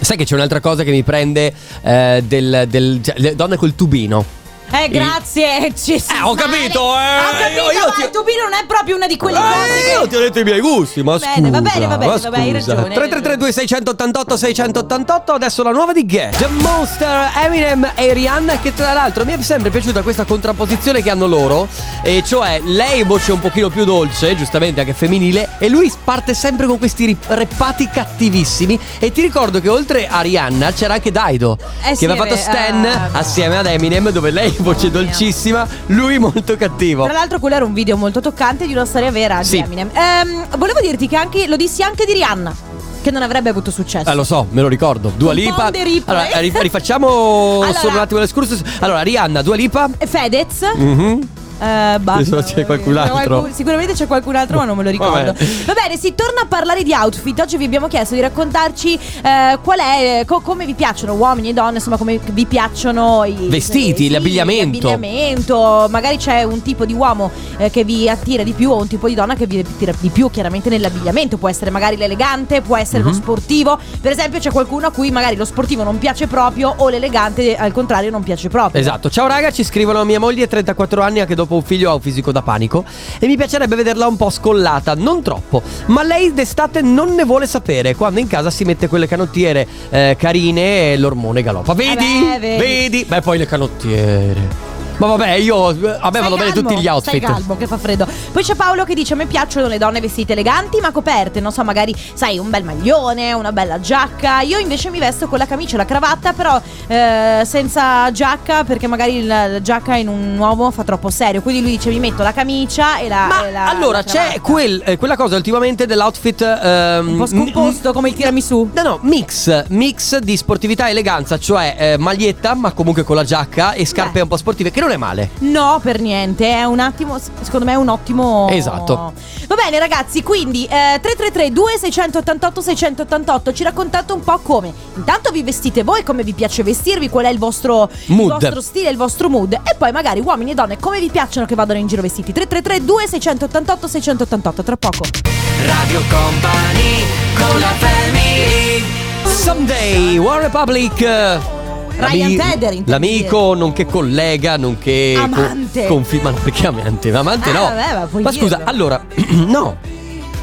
[SPEAKER 1] Sai che c'è un'altra cosa che mi prende eh, del, del- cioè, le donne col tubino.
[SPEAKER 2] Eh, grazie. Ci si
[SPEAKER 1] Eh, ho capito, eh,
[SPEAKER 2] Ho capito,
[SPEAKER 1] io- io
[SPEAKER 2] ma
[SPEAKER 1] ti-
[SPEAKER 2] il tubino non è proprio una di quelle
[SPEAKER 1] Eh,
[SPEAKER 2] cose
[SPEAKER 1] io
[SPEAKER 2] che...
[SPEAKER 1] ti ho detto i miei gusti, ma
[SPEAKER 2] bene,
[SPEAKER 1] scusa.
[SPEAKER 2] va bene, va bene, va bene, hai ragione, hai
[SPEAKER 1] 3332 688 688 adesso la nuova di Ghe. The Monster, Eminem e Rihanna che tra l'altro mi è sempre piaciuta questa contrapposizione che hanno loro e cioè lei voce un pochino più dolce, giustamente anche femminile e lui parte sempre con questi reppati cattivissimi e ti ricordo che oltre a Rihanna c'era anche Daido
[SPEAKER 2] Eh
[SPEAKER 1] che
[SPEAKER 2] sì,
[SPEAKER 1] aveva fatto
[SPEAKER 2] ve-
[SPEAKER 1] Stan
[SPEAKER 2] ah,
[SPEAKER 1] assieme ad Eminem dove lei voce dolcissima, lui molto cattivo.
[SPEAKER 2] Tra l'altro quello era un video molto toccante di una storia vera
[SPEAKER 1] Sì.
[SPEAKER 2] di Eminem. Ehm, volevo dirti che anche lo dissi anche di Rihanna, che non avrebbe avuto successo.
[SPEAKER 1] Eh, lo so, me lo ricordo. Dua Lipa. Allora, ri- rifacciamo
[SPEAKER 2] Allora.
[SPEAKER 1] solo un attimo l'escursus. Allora, Rihanna, Dua Lipa.
[SPEAKER 2] Fedez.
[SPEAKER 1] Mhm.
[SPEAKER 2] Eh, basta.
[SPEAKER 1] C'è qualcun altro.
[SPEAKER 2] Sicuramente c'è qualcun altro, ma non me lo ricordo.
[SPEAKER 1] Vabbè.
[SPEAKER 2] Va bene, si torna a parlare di outfit. Oggi vi abbiamo chiesto di raccontarci eh, qual è, co- come vi piacciono uomini e donne, insomma, come vi piacciono i
[SPEAKER 1] Vestiti,
[SPEAKER 2] sì,
[SPEAKER 1] l'abbigliamento.
[SPEAKER 2] l'abbigliamento. Magari c'è un tipo di uomo eh, che vi attira di più o un tipo di donna che vi attira di più, chiaramente nell'abbigliamento. Può essere magari l'elegante, può essere
[SPEAKER 1] Mhm.
[SPEAKER 2] lo sportivo. Per esempio, c'è qualcuno a cui magari lo sportivo non piace proprio o l'elegante al contrario non piace proprio.
[SPEAKER 1] Esatto. Ciao raga, ci scrivono mia moglie 34 anni anche dopo un figlio ha un fisico da panico e mi piacerebbe vederla un po' scollata, non troppo, ma lei d'estate non ne vuole sapere. Quando in casa si mette quelle canottiere eh, carine e l'ormone galoppa. Vedi?
[SPEAKER 2] Eh beh, vedi.
[SPEAKER 1] Beh, poi le canottiere. Ma vabbè, io a me
[SPEAKER 2] Stai
[SPEAKER 1] vanno bene tutti gli outfit.
[SPEAKER 2] Stai calmo, che fa freddo. Poi c'è Paolo che dice: A me piacciono le donne vestite eleganti ma coperte. Non so, magari, sai, un bel maglione, una bella giacca. Io invece mi vesto con la camicia e la cravatta, però eh, senza giacca, perché magari la, giacca in un uomo fa troppo serio. Quindi lui dice: Mi metto la camicia e la.
[SPEAKER 1] Ma
[SPEAKER 2] e la-
[SPEAKER 1] allora
[SPEAKER 2] la
[SPEAKER 1] c'è quel- eh, quella cosa ultimamente dell'outfit ehm,
[SPEAKER 2] Un po' scomposto come il tiramisù.
[SPEAKER 1] No, no, mix, mix di sportività e eleganza, cioè eh, maglietta, ma comunque con la giacca e scarpe
[SPEAKER 2] Beh.
[SPEAKER 1] un po' sportive, che non è male.
[SPEAKER 2] No, per niente, è un attimo, secondo me è un ottimo
[SPEAKER 1] Esatto.
[SPEAKER 2] Va bene ragazzi, quindi eh, 333 2688 688 ci raccontate un po' come intanto vi vestite voi, come vi piace vestirvi, qual è il vostro, il
[SPEAKER 1] Mood.
[SPEAKER 2] vostro stile, il vostro mood e poi magari uomini e donne come vi piacciono che vadano in giro vestiti 333 2688 688 tra poco.
[SPEAKER 3] Radio Company con la family
[SPEAKER 1] Someday, One Republic.
[SPEAKER 2] Ryan Tedder,
[SPEAKER 1] L'amico, nonché collega, nonché. co-
[SPEAKER 2] Amante.
[SPEAKER 1] confi- ma perché amante? Amante
[SPEAKER 2] Ah,
[SPEAKER 1] no.
[SPEAKER 2] vabbè, ma puoi
[SPEAKER 1] scusa, allora, no.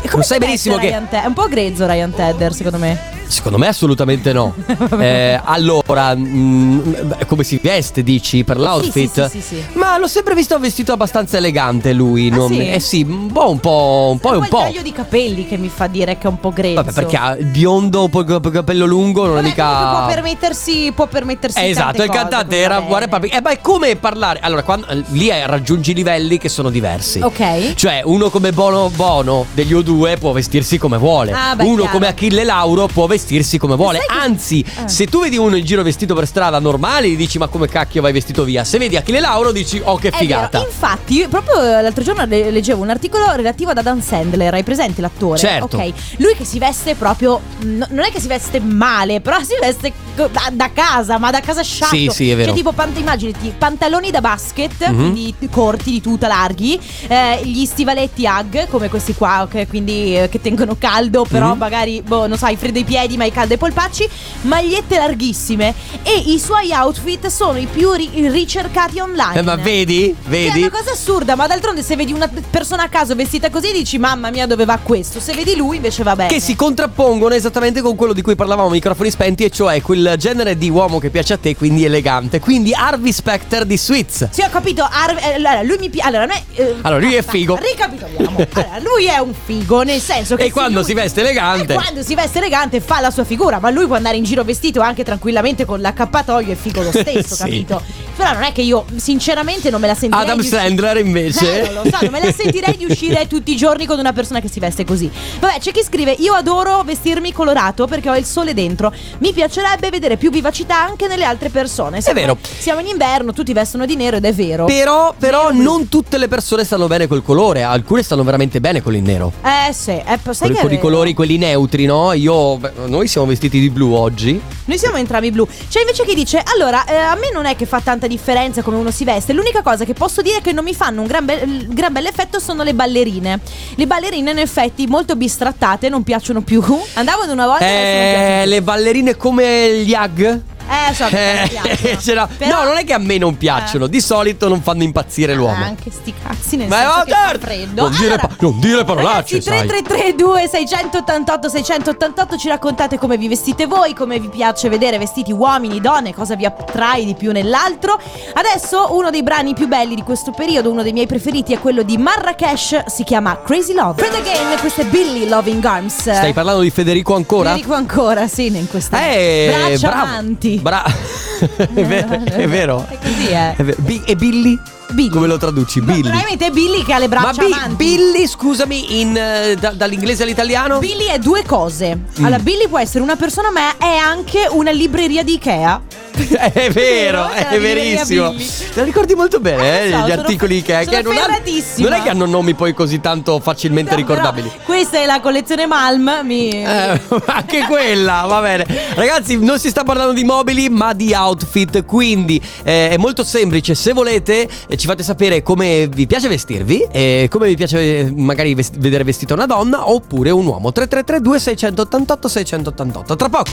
[SPEAKER 2] E
[SPEAKER 1] Lo sai
[SPEAKER 2] si
[SPEAKER 1] benissimo che.
[SPEAKER 2] Ryan Te- è un po' grezzo Ryan Tedder secondo me.
[SPEAKER 1] Secondo me assolutamente no. Eh, allora, mm, beh, come si veste, dici, per l'outfit?
[SPEAKER 2] sì, sì, sì.
[SPEAKER 1] Ma l'ho sempre visto vestito abbastanza elegante lui.
[SPEAKER 2] Ah,
[SPEAKER 1] non-? Eh sì, un po', un po', un po' e un
[SPEAKER 2] il
[SPEAKER 1] po'.
[SPEAKER 2] taglio di capelli che mi fa dire che è un po' grezzo.
[SPEAKER 1] Vabbè, perché ha il biondo, poi il capello lungo, non è
[SPEAKER 2] Vabbè,
[SPEAKER 1] mica.
[SPEAKER 2] comunque può permettersi, può permettersi
[SPEAKER 1] Eh, esatto, il cantante era
[SPEAKER 2] bene.
[SPEAKER 1] Republic. Eh, ma è come parlare. Allora, quando, eh, lì eh, raggiungi livelli che sono diversi.
[SPEAKER 2] Ok.
[SPEAKER 1] Cioè, uno come Bono Bono degli O2 può vestirsi come vuole.
[SPEAKER 2] Ah, beh,
[SPEAKER 1] uno
[SPEAKER 2] chiaro.
[SPEAKER 1] come Achille Lauro può vestirsi come vuole. Anzi,
[SPEAKER 2] Eh.
[SPEAKER 1] se tu vedi uno in giro vestito per strada normale, gli dici: Ma come cacchio vai vestito via? Se vedi Achille Lauro, dici: Oh, che figata.
[SPEAKER 2] Infatti, io proprio l'altro giorno le- leggevo un articolo relativo ad Adam Sandler. Hai presente l'attore?
[SPEAKER 1] Certo.
[SPEAKER 2] Ok. Lui che si veste proprio. no- non è che si veste male, però si veste da, da casa, ma da casa sciatto.
[SPEAKER 1] Sì, sì, è vero.
[SPEAKER 2] Cioè, tipo, pant- immaginati pantaloni da basket,
[SPEAKER 1] Mhm.
[SPEAKER 2] quindi corti, di tuta, larghi. eh, gli stivaletti Hug, come questi qua, che quindi eh, che tengono caldo, però
[SPEAKER 1] Mhm.
[SPEAKER 2] magari, boh, non so, hai freddo ai piedi, ma hai caldo ai polpacci. Magliette larghissime. E i suoi outfit sono i più ri- ricercati online.
[SPEAKER 1] Eh, ma vedi?
[SPEAKER 2] Che è
[SPEAKER 1] Vedi?
[SPEAKER 2] una cosa assurda, ma d'altronde se vedi una persona a caso vestita così dici mamma mia dove va questo? Se vedi lui invece va bene.
[SPEAKER 1] Che si contrappongono esattamente con quello di cui parlavamo microfoni spenti, e cioè quel il genere di uomo che piace a te, quindi elegante. Quindi Harvey Specter di Sweets.
[SPEAKER 2] Sì, ho capito. Ar- eh, allora, lui mi piace. Allora, a me, eh,
[SPEAKER 1] Allora, lui è figo.
[SPEAKER 2] Ricapitoliamo. Allora, lui è un figo, nel senso che.
[SPEAKER 1] E
[SPEAKER 2] se
[SPEAKER 1] quando
[SPEAKER 2] lui-
[SPEAKER 1] si veste elegante.
[SPEAKER 2] E quando si veste elegante fa la sua figura, ma lui può andare in giro vestito anche tranquillamente con l'accappatoio e figo lo stesso,
[SPEAKER 1] Sì.
[SPEAKER 2] capito? Però non è che io, sinceramente, non me la sentirei.
[SPEAKER 1] Adam Sandler invece.
[SPEAKER 2] Eh, non lo so, non me la sentirei di uscire tutti i giorni con una persona che si veste così. Vabbè, c'è chi scrive: Io adoro vestirmi colorato perché ho il sole dentro. Mi piacerebbe vedere più vivacità anche nelle altre persone. Siamo-
[SPEAKER 1] vero.
[SPEAKER 2] Siamo in inverno, tutti vestono di nero ed è vero.
[SPEAKER 1] Però, però
[SPEAKER 2] Nero,
[SPEAKER 1] non tutte le persone stanno bene col colore, alcune stanno veramente bene con il nero.
[SPEAKER 2] Eh sì, eh, sai
[SPEAKER 1] Con,
[SPEAKER 2] che è
[SPEAKER 1] con i colori quelli neutri, no? Io noi siamo vestiti di blu oggi.
[SPEAKER 2] Noi siamo entrambi blu. C'è invece chi dice: Allora, eh, a me non è che fa tanta differenza come uno si veste. L'unica cosa che posso dire che non mi fanno un gran, bel, gran bell'effetto sono le ballerine. Le ballerine, in effetti, molto bistrattate, non piacciono più. Andavano una volta.
[SPEAKER 1] Eh, le ballerine come gli hag?
[SPEAKER 2] più. Eh, so che non
[SPEAKER 1] Eh, l'ho-
[SPEAKER 2] Però-
[SPEAKER 1] No, non è che a me non piacciono, di solito non fanno impazzire
[SPEAKER 2] Ah,
[SPEAKER 1] l'uomo.
[SPEAKER 2] anche sti cazzi nel
[SPEAKER 1] Ma
[SPEAKER 2] senso che
[SPEAKER 1] certo.
[SPEAKER 2] freddo.
[SPEAKER 1] Non dire
[SPEAKER 2] Allora,
[SPEAKER 1] pa- non dire parolacce,
[SPEAKER 2] Ragazzi,
[SPEAKER 1] sai.
[SPEAKER 2] 3332 688 688 ci raccontate come vi vestite voi, come vi piace vedere vestiti uomini, donne, cosa vi attrae di più nell'altro. Adesso uno dei brani più belli di questo periodo, uno dei miei preferiti è quello di Marrakesh, si chiama Crazy Love. Fred Again, questo è Billy Loving Arms.
[SPEAKER 1] Stai parlando di Federico ancora?
[SPEAKER 2] Federico ancora, sì, in questa
[SPEAKER 1] Eh,
[SPEAKER 2] braccia
[SPEAKER 1] bravo.
[SPEAKER 2] avanti.
[SPEAKER 1] Bra- è, vero, è vero.
[SPEAKER 2] È così, eh.
[SPEAKER 1] È vero. Bi- e Billy?
[SPEAKER 2] Billy.
[SPEAKER 1] Come lo traduci? Billy.
[SPEAKER 2] Probabilmente è Billy che ha le
[SPEAKER 1] Ma
[SPEAKER 2] braccia
[SPEAKER 1] Bi-
[SPEAKER 2] avanti.
[SPEAKER 1] Billy, scusami, in, eh, da- dall'inglese all'italiano?
[SPEAKER 2] Billy è due cose.
[SPEAKER 1] Mm.
[SPEAKER 2] Allora, Billy può essere una persona, ma è anche una libreria di Ikea.
[SPEAKER 1] è vero, è
[SPEAKER 2] C'è la libreria
[SPEAKER 1] verissimo.
[SPEAKER 2] Billy.
[SPEAKER 1] Te la ricordi molto bene,
[SPEAKER 2] Eh,
[SPEAKER 1] eh,
[SPEAKER 2] lo so,
[SPEAKER 1] gli
[SPEAKER 2] sono
[SPEAKER 1] articoli che,
[SPEAKER 2] sono
[SPEAKER 1] che non,
[SPEAKER 2] ferratissima.
[SPEAKER 1] non è che hanno nomi poi così tanto facilmente
[SPEAKER 2] No,
[SPEAKER 1] ricordabili.
[SPEAKER 2] però questa è la collezione Malm. Mi...
[SPEAKER 1] Eh, anche quella, va bene. Ragazzi, non si sta parlando di mobili, ma di outfit. Quindi eh, è molto semplice. Se volete, eh, ci fate sapere come vi piace vestirvi, e come vi piace eh, magari vest- vedere vestita una donna oppure un uomo. 3332 688 688. Tra poco.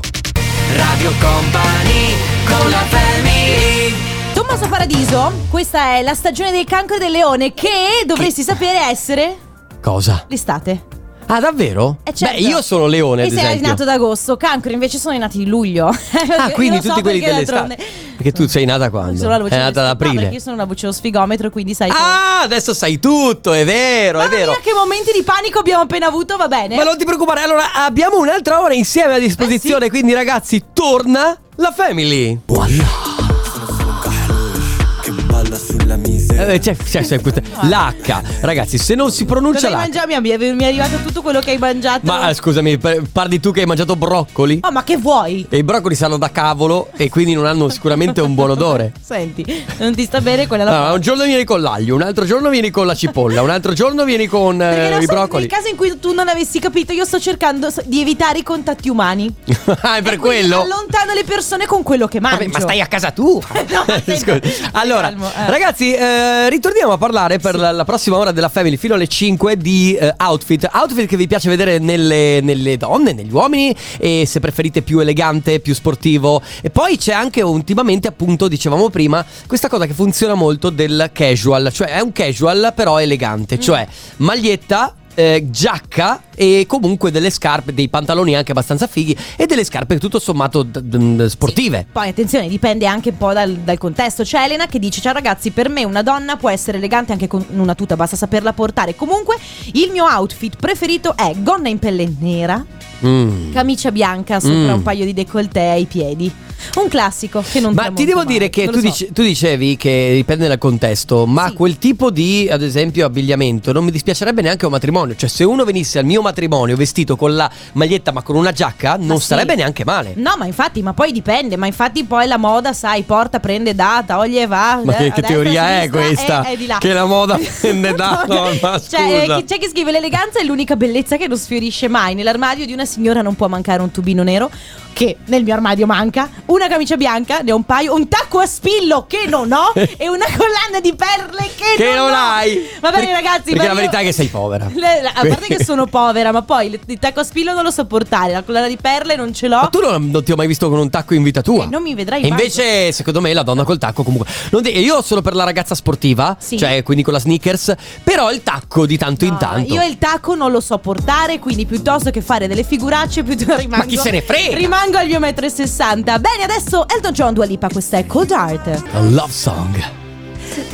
[SPEAKER 3] Radio Company con la family
[SPEAKER 2] Tommaso Paradiso, questa è la stagione del cancro e del leone che dovresti sapere essere
[SPEAKER 1] Cosa?
[SPEAKER 2] l'estate.
[SPEAKER 1] Ah, davvero?
[SPEAKER 2] Eh, certo.
[SPEAKER 1] Beh, io sono leone,
[SPEAKER 2] E
[SPEAKER 1] ad
[SPEAKER 2] sei
[SPEAKER 1] esempio.
[SPEAKER 2] nato ad agosto, cancro invece sono nati di luglio.
[SPEAKER 1] Ah, quindi
[SPEAKER 2] lo so
[SPEAKER 1] tutti quelli dell'estate. Perché tu sei nata quando?
[SPEAKER 2] Sono la voce
[SPEAKER 1] È nata ad
[SPEAKER 2] no,
[SPEAKER 1] aprile.
[SPEAKER 2] perché io sono una voce dello sfigometro, quindi sai che-
[SPEAKER 1] Ah, adesso sai tutto, è vero, è
[SPEAKER 2] Mamma
[SPEAKER 1] vero.
[SPEAKER 2] mia, che momenti di panico abbiamo appena avuto, va bene?
[SPEAKER 1] Ma non ti preoccupare, allora abbiamo un'altra ora insieme a disposizione, quindi ragazzi, torna la Family. Eh, c'è, c'è, c'è questa- L'H, ragazzi, se non si pronuncia
[SPEAKER 2] Cosa hai
[SPEAKER 1] l'H.
[SPEAKER 2] mangiato? Mi è, mi è arrivato tutto quello che hai mangiato.
[SPEAKER 1] Ma eh, scusami, parli tu che hai mangiato broccoli?
[SPEAKER 2] Oh, ma che vuoi?
[SPEAKER 1] E i broccoli sanno da cavolo e quindi non hanno sicuramente un buon odore.
[SPEAKER 2] Senti, non ti sta bene quella la
[SPEAKER 1] Ah, un giorno vieni con l'aglio, un altro giorno vieni con la cipolla, un altro giorno vieni con eh,
[SPEAKER 2] Perché non
[SPEAKER 1] i
[SPEAKER 2] sai,
[SPEAKER 1] broccoli.
[SPEAKER 2] nel caso in cui tu non avessi capito, io sto cercando di evitare i contatti umani.
[SPEAKER 1] ah, è per
[SPEAKER 2] E quindi
[SPEAKER 1] quello?
[SPEAKER 2] Allontano le persone con quello che mangio.
[SPEAKER 1] Vabbè, ma stai a casa tu.
[SPEAKER 2] No, senti,
[SPEAKER 1] Scusa. Allora,
[SPEAKER 2] calmo, eh.
[SPEAKER 1] ragazzi, eh, ritorniamo a parlare per la, la prossima ora della Family fino alle 5 di eh, outfit. Outfit che vi piace vedere nelle, nelle donne, negli uomini e se preferite più elegante, più sportivo. E poi c'è anche ultimamente, appunto, dicevamo prima, questa cosa che funziona molto del casual, cioè è un casual però elegante,
[SPEAKER 2] Mm.
[SPEAKER 1] cioè maglietta eh, giacca e comunque delle scarpe, dei pantaloni anche abbastanza fighi e delle scarpe tutto sommato d- d- sportive.
[SPEAKER 2] Poi attenzione, dipende anche un po' dal, dal contesto. C'è Elena che dice: Ciao ragazzi, per me una donna può essere elegante anche con una tuta, basta saperla portare. Comunque, il mio outfit preferito è gonna in pelle nera,
[SPEAKER 1] Mm.
[SPEAKER 2] camicia bianca sopra
[SPEAKER 1] Mm.
[SPEAKER 2] un paio di décolleté ai piedi. Un classico che non
[SPEAKER 1] Ma ti devo
[SPEAKER 2] mai.
[SPEAKER 1] dire che tu,
[SPEAKER 2] so.
[SPEAKER 1] dice- tu dicevi che dipende dal contesto, ma
[SPEAKER 2] Sì.
[SPEAKER 1] quel tipo di, ad esempio, abbigliamento non mi dispiacerebbe neanche a un matrimonio. Cioè, se uno venisse al mio matrimonio vestito con la maglietta ma con una giacca, non
[SPEAKER 2] sì.
[SPEAKER 1] sarebbe neanche male.
[SPEAKER 2] No, ma infatti, ma poi dipende. Ma infatti, poi la moda, sai, porta, prende, dà, toglie, va.
[SPEAKER 1] Ma
[SPEAKER 2] eh,
[SPEAKER 1] che, che teoria è questa?
[SPEAKER 2] di là.
[SPEAKER 1] Che la moda prende da no, ma
[SPEAKER 2] Cioè, eh, c'è chi scrive l'eleganza è l'unica bellezza che non sfiorisce mai. Nell'armadio di una signora non può mancare un tubino nero, che nel mio armadio manca, una camicia bianca, ne ho un paio, un tacco a spillo che non ho e una collana di perle che,
[SPEAKER 1] Che non
[SPEAKER 2] ho.
[SPEAKER 1] hai.
[SPEAKER 2] Va bene, ragazzi,
[SPEAKER 1] perché
[SPEAKER 2] ma
[SPEAKER 1] la
[SPEAKER 2] io-
[SPEAKER 1] verità è che sei povera.
[SPEAKER 2] Le- la- a parte che sono povera, ma poi il, il tacco a spillo non lo so portare, la collana di perle non ce l'ho.
[SPEAKER 1] Ma tu non, non ti ho mai visto con un tacco in vita tua.
[SPEAKER 2] Eh, non mi vedrai
[SPEAKER 1] E
[SPEAKER 2] mai.
[SPEAKER 1] invece, secondo me, la donna col tacco comunque. non de- io sono per la ragazza sportiva,
[SPEAKER 2] Sì.
[SPEAKER 1] cioè quindi con la sneakers, però il tacco di tanto in
[SPEAKER 2] No,
[SPEAKER 1] tanto.
[SPEAKER 2] Io il tacco non lo so portare, quindi piuttosto che fare delle figuracce, piuttosto rimango.
[SPEAKER 1] chi se ne frega?
[SPEAKER 2] Rimango al mio metro e sessanta. Bene, bene, adesso Elton John Dua Lipa, questa è Cold Heart.
[SPEAKER 1] A love song.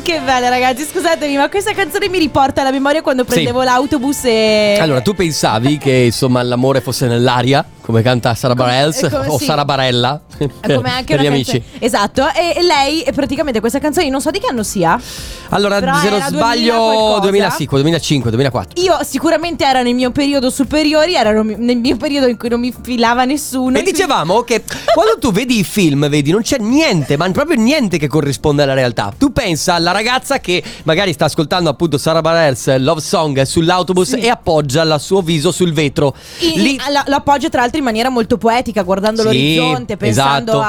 [SPEAKER 2] Che bella ragazzi, scusatemi, ma questa canzone mi riporta alla memoria quando prendevo l'autobus e...
[SPEAKER 1] Allora, tu pensavi che insomma l'amore fosse nell'aria, come canta Sara Bareilles
[SPEAKER 2] eh,
[SPEAKER 1] o
[SPEAKER 2] sì.
[SPEAKER 1] Sara Barella?
[SPEAKER 2] È come anche
[SPEAKER 1] per gli amici.
[SPEAKER 2] canzone- Esatto, e lei e praticamente questa canzone non so di che anno sia.
[SPEAKER 1] Allora,
[SPEAKER 2] Però
[SPEAKER 1] se non
[SPEAKER 2] 2000
[SPEAKER 1] sbaglio,
[SPEAKER 2] qualcosa.
[SPEAKER 1] 2000, sì, 2005, 2004.
[SPEAKER 2] Io sicuramente ero nel mio periodo superiori, erano nel mio periodo in cui non mi filava nessuno.
[SPEAKER 1] E
[SPEAKER 2] quindi-
[SPEAKER 1] dicevamo che quando tu vedi i film, vedi, non c'è niente, ma proprio niente che corrisponde alla realtà. Tu pensa alla ragazza che magari sta ascoltando appunto Sara Bareilles Love Song sull'autobus
[SPEAKER 2] Sì.
[SPEAKER 1] e appoggia il suo viso sul vetro. Lì
[SPEAKER 2] la- lo appoggio tra l'altro in maniera molto poetica, guardando
[SPEAKER 1] Sì,
[SPEAKER 2] l'orizzonte, pensando
[SPEAKER 1] esatto.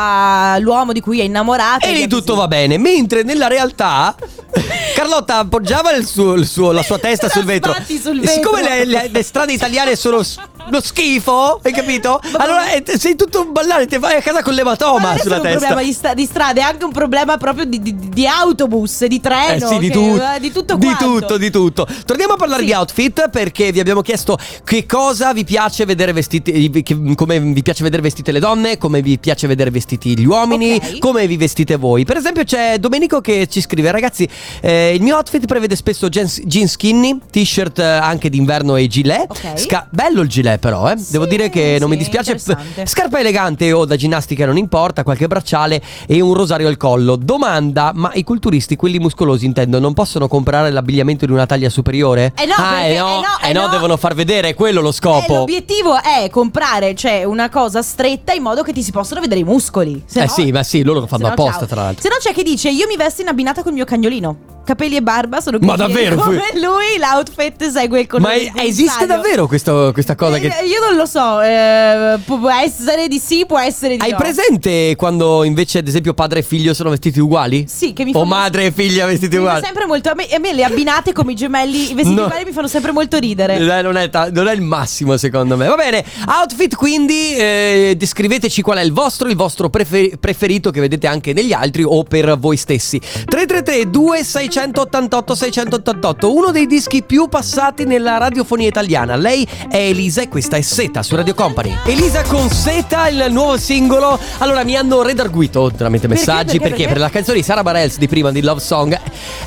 [SPEAKER 2] all'uomo di cui è innamorata.
[SPEAKER 1] E lì tutto va bene, mentre nella realtà Carlotta appoggiava il suo- il suo- la sua testa sul vetro.
[SPEAKER 2] sul
[SPEAKER 1] E siccome
[SPEAKER 2] vetro.
[SPEAKER 1] le, le- le strade italiane sono uno schifo, hai capito?
[SPEAKER 2] Ma-
[SPEAKER 1] Allora eh, sei tutto un ballare, ti vai a casa con
[SPEAKER 2] Ma
[SPEAKER 1] l'ematoma
[SPEAKER 2] non è
[SPEAKER 1] sulla
[SPEAKER 2] solo un
[SPEAKER 1] testa.
[SPEAKER 2] problema di, sta- di strade, è anche un problema proprio di, di- di autobus, di
[SPEAKER 1] Eh
[SPEAKER 2] treno.
[SPEAKER 1] sì, di,
[SPEAKER 2] che-
[SPEAKER 1] tut-
[SPEAKER 2] eh, di tutto
[SPEAKER 1] di
[SPEAKER 2] quanto.
[SPEAKER 1] tutto, di tutto. Torniamo a parlare
[SPEAKER 2] Sì.
[SPEAKER 1] di outfit perché vi abbiamo chiesto che cosa vi piace vedere vestiti, che- come vi piace vedere vestite le donne, come vi piace vedere vestiti gli uomini,
[SPEAKER 2] Ok.
[SPEAKER 1] come vi vestite voi. Per esempio c'è Domenico che ci scrive, ragazzi, eh, il mio outfit prevede spesso jeans, jeans skinny, t-shirt eh, anche d'inverno e gilet.
[SPEAKER 2] Ok.
[SPEAKER 1] Sca- bello il gilet però, eh.
[SPEAKER 2] Sì,
[SPEAKER 1] Devo dire che non mi
[SPEAKER 2] sì,
[SPEAKER 1] dispiace.
[SPEAKER 2] interessante.
[SPEAKER 1] Scarpa elegante o da ginnastica non importa, qualche bracciale e un rosario al collo. Domanda, ma i culturisti, quelli muscolosi intendo, non possono comprare l'abbigliamento di una taglia superiore?
[SPEAKER 2] Eh no,
[SPEAKER 1] ah,
[SPEAKER 2] perché-
[SPEAKER 1] eh no,
[SPEAKER 2] eh no,
[SPEAKER 1] eh
[SPEAKER 2] eh
[SPEAKER 1] no,
[SPEAKER 2] no.
[SPEAKER 1] devono far vedere, è quello lo
[SPEAKER 2] Eh,
[SPEAKER 1] scopo.
[SPEAKER 2] l'obiettivo è comprare, cioè, una cosa stretta in modo che ti si possano vedere i muscoli. Se
[SPEAKER 1] eh
[SPEAKER 2] no-
[SPEAKER 1] sì, ma sì, loro lo fanno apposta
[SPEAKER 2] ciao.
[SPEAKER 1] tra l'altro.
[SPEAKER 2] Se no c'è chi dice io mi vesto in abbinata col mio cagnolino. Capelli e barba sono
[SPEAKER 1] Ma davvero?
[SPEAKER 2] Come lui l'outfit segue il colore
[SPEAKER 1] Ma esiste davvero questo- questa cosa che...
[SPEAKER 2] Eh, Io non lo so, eh, può essere di sì, può essere di
[SPEAKER 1] Hai
[SPEAKER 2] no.
[SPEAKER 1] presente quando invece ad esempio padre e figlio sono vestiti uguali?
[SPEAKER 2] Sì, che mi
[SPEAKER 1] O madre e figlia vestiti
[SPEAKER 2] Mi
[SPEAKER 1] uguali?
[SPEAKER 2] sempre molto a me, a me le abbinate come i gemelli, i vestiti
[SPEAKER 1] No.
[SPEAKER 2] uguali mi fanno sempre molto ridere.
[SPEAKER 1] Eh, non, è non è il massimo secondo me. Va bene, outfit quindi eh, descriveteci qual è il vostro, il vostro prefer- preferito che vedete anche negli altri o per voi stessi. 333 2688 688, uno dei dischi più passati nella radiofonia italiana. Lei è Elisa e questa è Seta su Radio Company. Elisa con Seta, il nuovo singolo. Allora mi hanno redarguito tramite messaggi
[SPEAKER 2] Perché?
[SPEAKER 1] perché,
[SPEAKER 2] Perché?
[SPEAKER 1] per la canzone di Sara Bareilles di prima di Love Song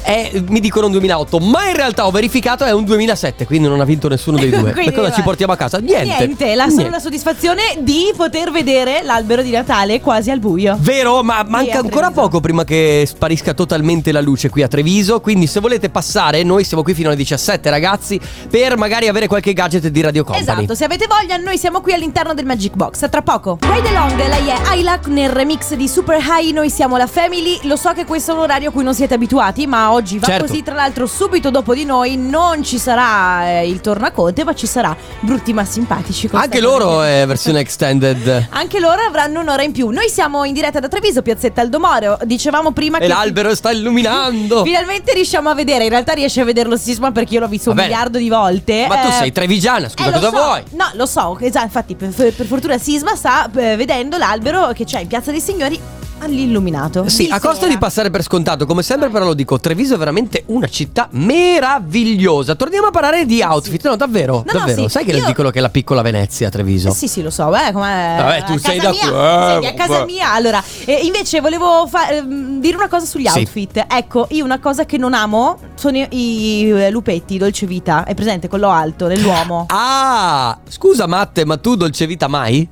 [SPEAKER 1] è, mi dicono un 2008, ma in realtà ho verificato è un 2007, quindi non ha vinto nessuno dei due.
[SPEAKER 2] Quindi,
[SPEAKER 1] e cosa ci portiamo a casa? Niente.
[SPEAKER 2] Niente, la, solo
[SPEAKER 1] Niente.
[SPEAKER 2] Soddisfazione di poter vedere l'albero di Natale quasi al buio.
[SPEAKER 1] Vero, ma manca ancora poco prima che sparisca totalmente la luce qui a Treviso. Quindi, se volete passare, noi siamo qui fino alle 17, ragazzi, per magari avere qualche gadget di Radio Company.
[SPEAKER 2] Esatto, se avete voglia, noi siamo qui all'interno del Magic Box. Tra poco. Ride Along, lei è Ayla nel remix di Super High. Noi siamo la Family. Lo so che questo è un orario a cui non siete abituati, ma oggi va
[SPEAKER 1] Certo.
[SPEAKER 2] così. Tra l'altro, subito dopo di noi non ci sarà eh, il tornaconte, ma ci sarà Brutti ma simpatici.
[SPEAKER 1] Anche loro È versione extended.
[SPEAKER 2] Anche loro avranno un'ora in più. Noi siamo in diretta da Treviso, Piazzetta Aldomoro. Dicevamo prima che.
[SPEAKER 1] E l'albero sta illuminando.
[SPEAKER 2] Finalmente riusciamo a vedere. In realtà riesci a vederlo Sisma perché io l'ho visto un
[SPEAKER 1] Vabbè.
[SPEAKER 2] miliardo di volte.
[SPEAKER 1] Ma tu
[SPEAKER 2] Eh,
[SPEAKER 1] sei trevigiana, scusa,
[SPEAKER 2] eh,
[SPEAKER 1] cosa
[SPEAKER 2] so.
[SPEAKER 1] vuoi?
[SPEAKER 2] No, lo so, esatto, infatti per, per fortuna Sisma sta eh, vedendo l'albero che c'è in Piazza dei Signori all'illuminato.
[SPEAKER 1] Sì, a costo di passare per scontato, come sempre però lo dico, Treviso è veramente una città meravigliosa. Torniamo a parlare di outfit, no davvero,
[SPEAKER 2] No, no,
[SPEAKER 1] davvero.
[SPEAKER 2] sì,
[SPEAKER 1] Sai che
[SPEAKER 2] io-
[SPEAKER 1] le dicono che è la piccola Venezia Treviso?
[SPEAKER 2] Eh, sì, sì, lo so, beh, come
[SPEAKER 1] Vabbè, tu
[SPEAKER 2] a
[SPEAKER 1] sei
[SPEAKER 2] casa
[SPEAKER 1] da
[SPEAKER 2] mia,
[SPEAKER 1] qua,
[SPEAKER 2] Sì, a casa mia. Allora, eh, invece volevo fa- ehm, dire una cosa sugli
[SPEAKER 1] Sì.
[SPEAKER 2] outfit. Ecco, io una cosa che non amo sono i, i, eh, lupetti, dolce vita. È presente quello alto nell'uomo?
[SPEAKER 1] Ah, scusa Matte, ma tu dolce vita mai?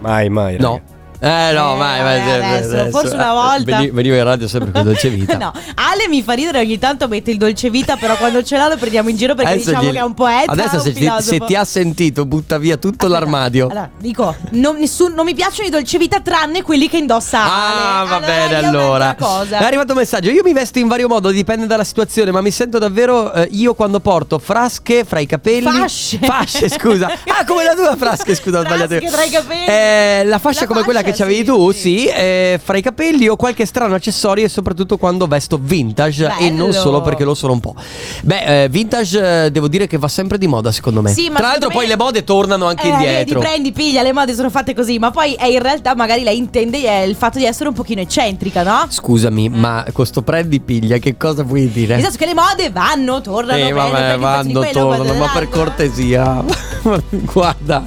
[SPEAKER 10] Mai, mai.
[SPEAKER 1] No. Eh no,
[SPEAKER 2] Eh,
[SPEAKER 1] mai, mai.
[SPEAKER 2] adesso, forse una volta.
[SPEAKER 1] veni- Venivo in radio sempre con dolce vita.
[SPEAKER 2] no, Ale mi fa ridere ogni tanto mette il dolce vita, però quando ce l'ha lo prendiamo in giro perché
[SPEAKER 1] Adesso
[SPEAKER 2] diciamo
[SPEAKER 1] gli-
[SPEAKER 2] che è un poeta.
[SPEAKER 1] Adesso
[SPEAKER 2] un
[SPEAKER 1] se ti, se ti ha sentito butta via tutto
[SPEAKER 2] Aspetta,
[SPEAKER 1] l'armadio.
[SPEAKER 2] Allora, dico, non, nessun- non mi piacciono i dolce vita tranne quelli che indossa
[SPEAKER 1] Ah,
[SPEAKER 2] Ale.
[SPEAKER 1] va bene allora. È arrivato un messaggio. Io mi vesto in vario modo, dipende dalla situazione, ma mi sento davvero eh, io quando porto frasche fra i capelli.
[SPEAKER 2] Fasce.
[SPEAKER 1] Fasce, scusa. Ah, come la tua frasche, scusa, ho sbagliato.
[SPEAKER 2] Frasche tra i capelli.
[SPEAKER 1] Eh, la fascia
[SPEAKER 2] La
[SPEAKER 1] come quella che
[SPEAKER 2] fascia,
[SPEAKER 1] c'avevi
[SPEAKER 2] sì,
[SPEAKER 1] tu,
[SPEAKER 2] sì.
[SPEAKER 1] eh, fra i capelli o qualche strano accessorio e soprattutto quando vesto vintage e non solo perché lo sono un po'. Beh, eh, vintage eh, devo dire che va sempre di moda, secondo me.
[SPEAKER 2] Sì, ma
[SPEAKER 1] Tra l'altro
[SPEAKER 2] secondo
[SPEAKER 1] poi
[SPEAKER 2] me-
[SPEAKER 1] le mode tornano anche
[SPEAKER 2] Eh,
[SPEAKER 1] indietro.
[SPEAKER 2] Vedi, prendi, piglia, le mode sono fatte così, ma poi è in realtà magari lei intende eh, il fatto di essere un pochino eccentrica, no?
[SPEAKER 1] Scusami, ma questo prendi piglia, che cosa vuoi dire?
[SPEAKER 2] Nel senso che le mode vanno, tornano,
[SPEAKER 1] Eh,
[SPEAKER 2] prendi,
[SPEAKER 1] vabbè,
[SPEAKER 2] prendi di
[SPEAKER 1] vanno,
[SPEAKER 2] quello,
[SPEAKER 1] tornano, ma per
[SPEAKER 2] dell'altro.
[SPEAKER 1] cortesia. Guarda.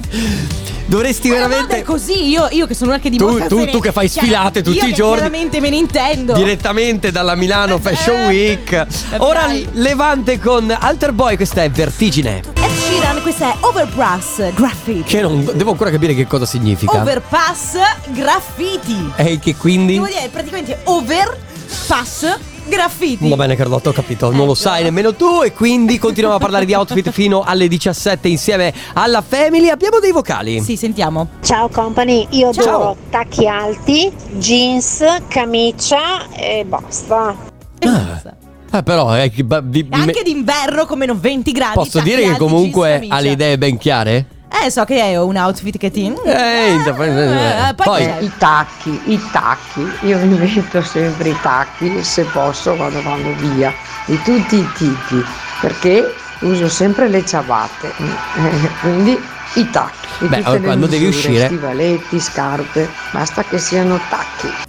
[SPEAKER 1] Dovresti
[SPEAKER 2] Eh, vabbè,
[SPEAKER 1] veramente
[SPEAKER 2] così io, io che sono una che
[SPEAKER 1] Tu- tu- tu che fai
[SPEAKER 2] cioè,
[SPEAKER 1] sfilate tutti
[SPEAKER 2] io
[SPEAKER 1] i giorni.
[SPEAKER 2] Chiaramente me ne intendo.
[SPEAKER 1] direttamente dalla Milano Fashion
[SPEAKER 2] Eh,
[SPEAKER 1] Week.
[SPEAKER 2] eh,
[SPEAKER 1] Ora. Levante con Alter Boy, questa è Vertigine.
[SPEAKER 2] Ed Sheeran, questa è Overpass Graffiti.
[SPEAKER 1] Che non devo ancora capire che cosa significa.
[SPEAKER 2] Overpass Graffiti.
[SPEAKER 1] E che quindi
[SPEAKER 2] vuol dire praticamente overpass graffiti.
[SPEAKER 1] Va bene Carlotta, ho capito, non lo sai nemmeno tu e quindi continuiamo a parlare di outfit fino alle 17 insieme alla Family. Abbiamo dei vocali.
[SPEAKER 2] Sì, sentiamo.
[SPEAKER 10] Ciao company, io
[SPEAKER 1] Ciao.
[SPEAKER 10] adoro tacchi alti, jeans, camicia e basta.
[SPEAKER 2] E basta.
[SPEAKER 1] Eh, però eh, vi-
[SPEAKER 2] E Anche d'inverno con meno 20 gradi.
[SPEAKER 1] posso dire che comunque ha le idee ben chiare?
[SPEAKER 2] Eh, so che hai un outfit che ti.
[SPEAKER 1] Eh, inter-
[SPEAKER 2] Eh, poi
[SPEAKER 1] poi-
[SPEAKER 2] c'è-
[SPEAKER 11] I tacchi, i tacchi, io invento sempre i tacchi, se posso quando vado via, di tutti i tipi, perché uso sempre le ciabatte, eh, quindi i tacchi.
[SPEAKER 1] Beh, quando devi
[SPEAKER 11] misure,
[SPEAKER 1] uscire-
[SPEAKER 11] Stivaletti, scarpe, basta che siano tacchi.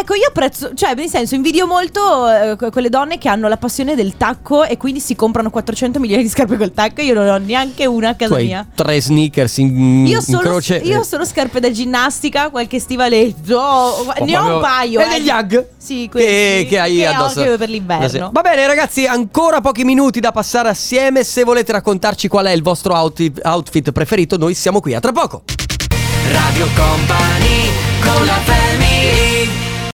[SPEAKER 2] Ecco, io apprezzo, cioè, nel senso, invidio molto eh, que- quelle donne che hanno la passione del tacco e quindi si comprano 400 milioni di scarpe col tacco. Io non ho neanche una a casa
[SPEAKER 1] hai
[SPEAKER 2] mia.
[SPEAKER 1] tre sneakers in,
[SPEAKER 2] Io
[SPEAKER 1] in
[SPEAKER 2] solo,
[SPEAKER 1] croce.
[SPEAKER 2] io ho solo scarpe da ginnastica, qualche stivaletto. ho-
[SPEAKER 1] Oh,
[SPEAKER 2] ne ho un paio.
[SPEAKER 1] E
[SPEAKER 2] eh.
[SPEAKER 1] degli Hug
[SPEAKER 2] Sì,
[SPEAKER 1] che,
[SPEAKER 2] questi
[SPEAKER 1] che hai
[SPEAKER 2] che ho
[SPEAKER 1] addosso.
[SPEAKER 2] anche per l'inverno.
[SPEAKER 1] Va bene, ragazzi, ancora pochi minuti da passare assieme. Se volete raccontarci qual è il vostro outfit, outfit preferito, noi siamo qui a tra poco.
[SPEAKER 3] Radio Company con la family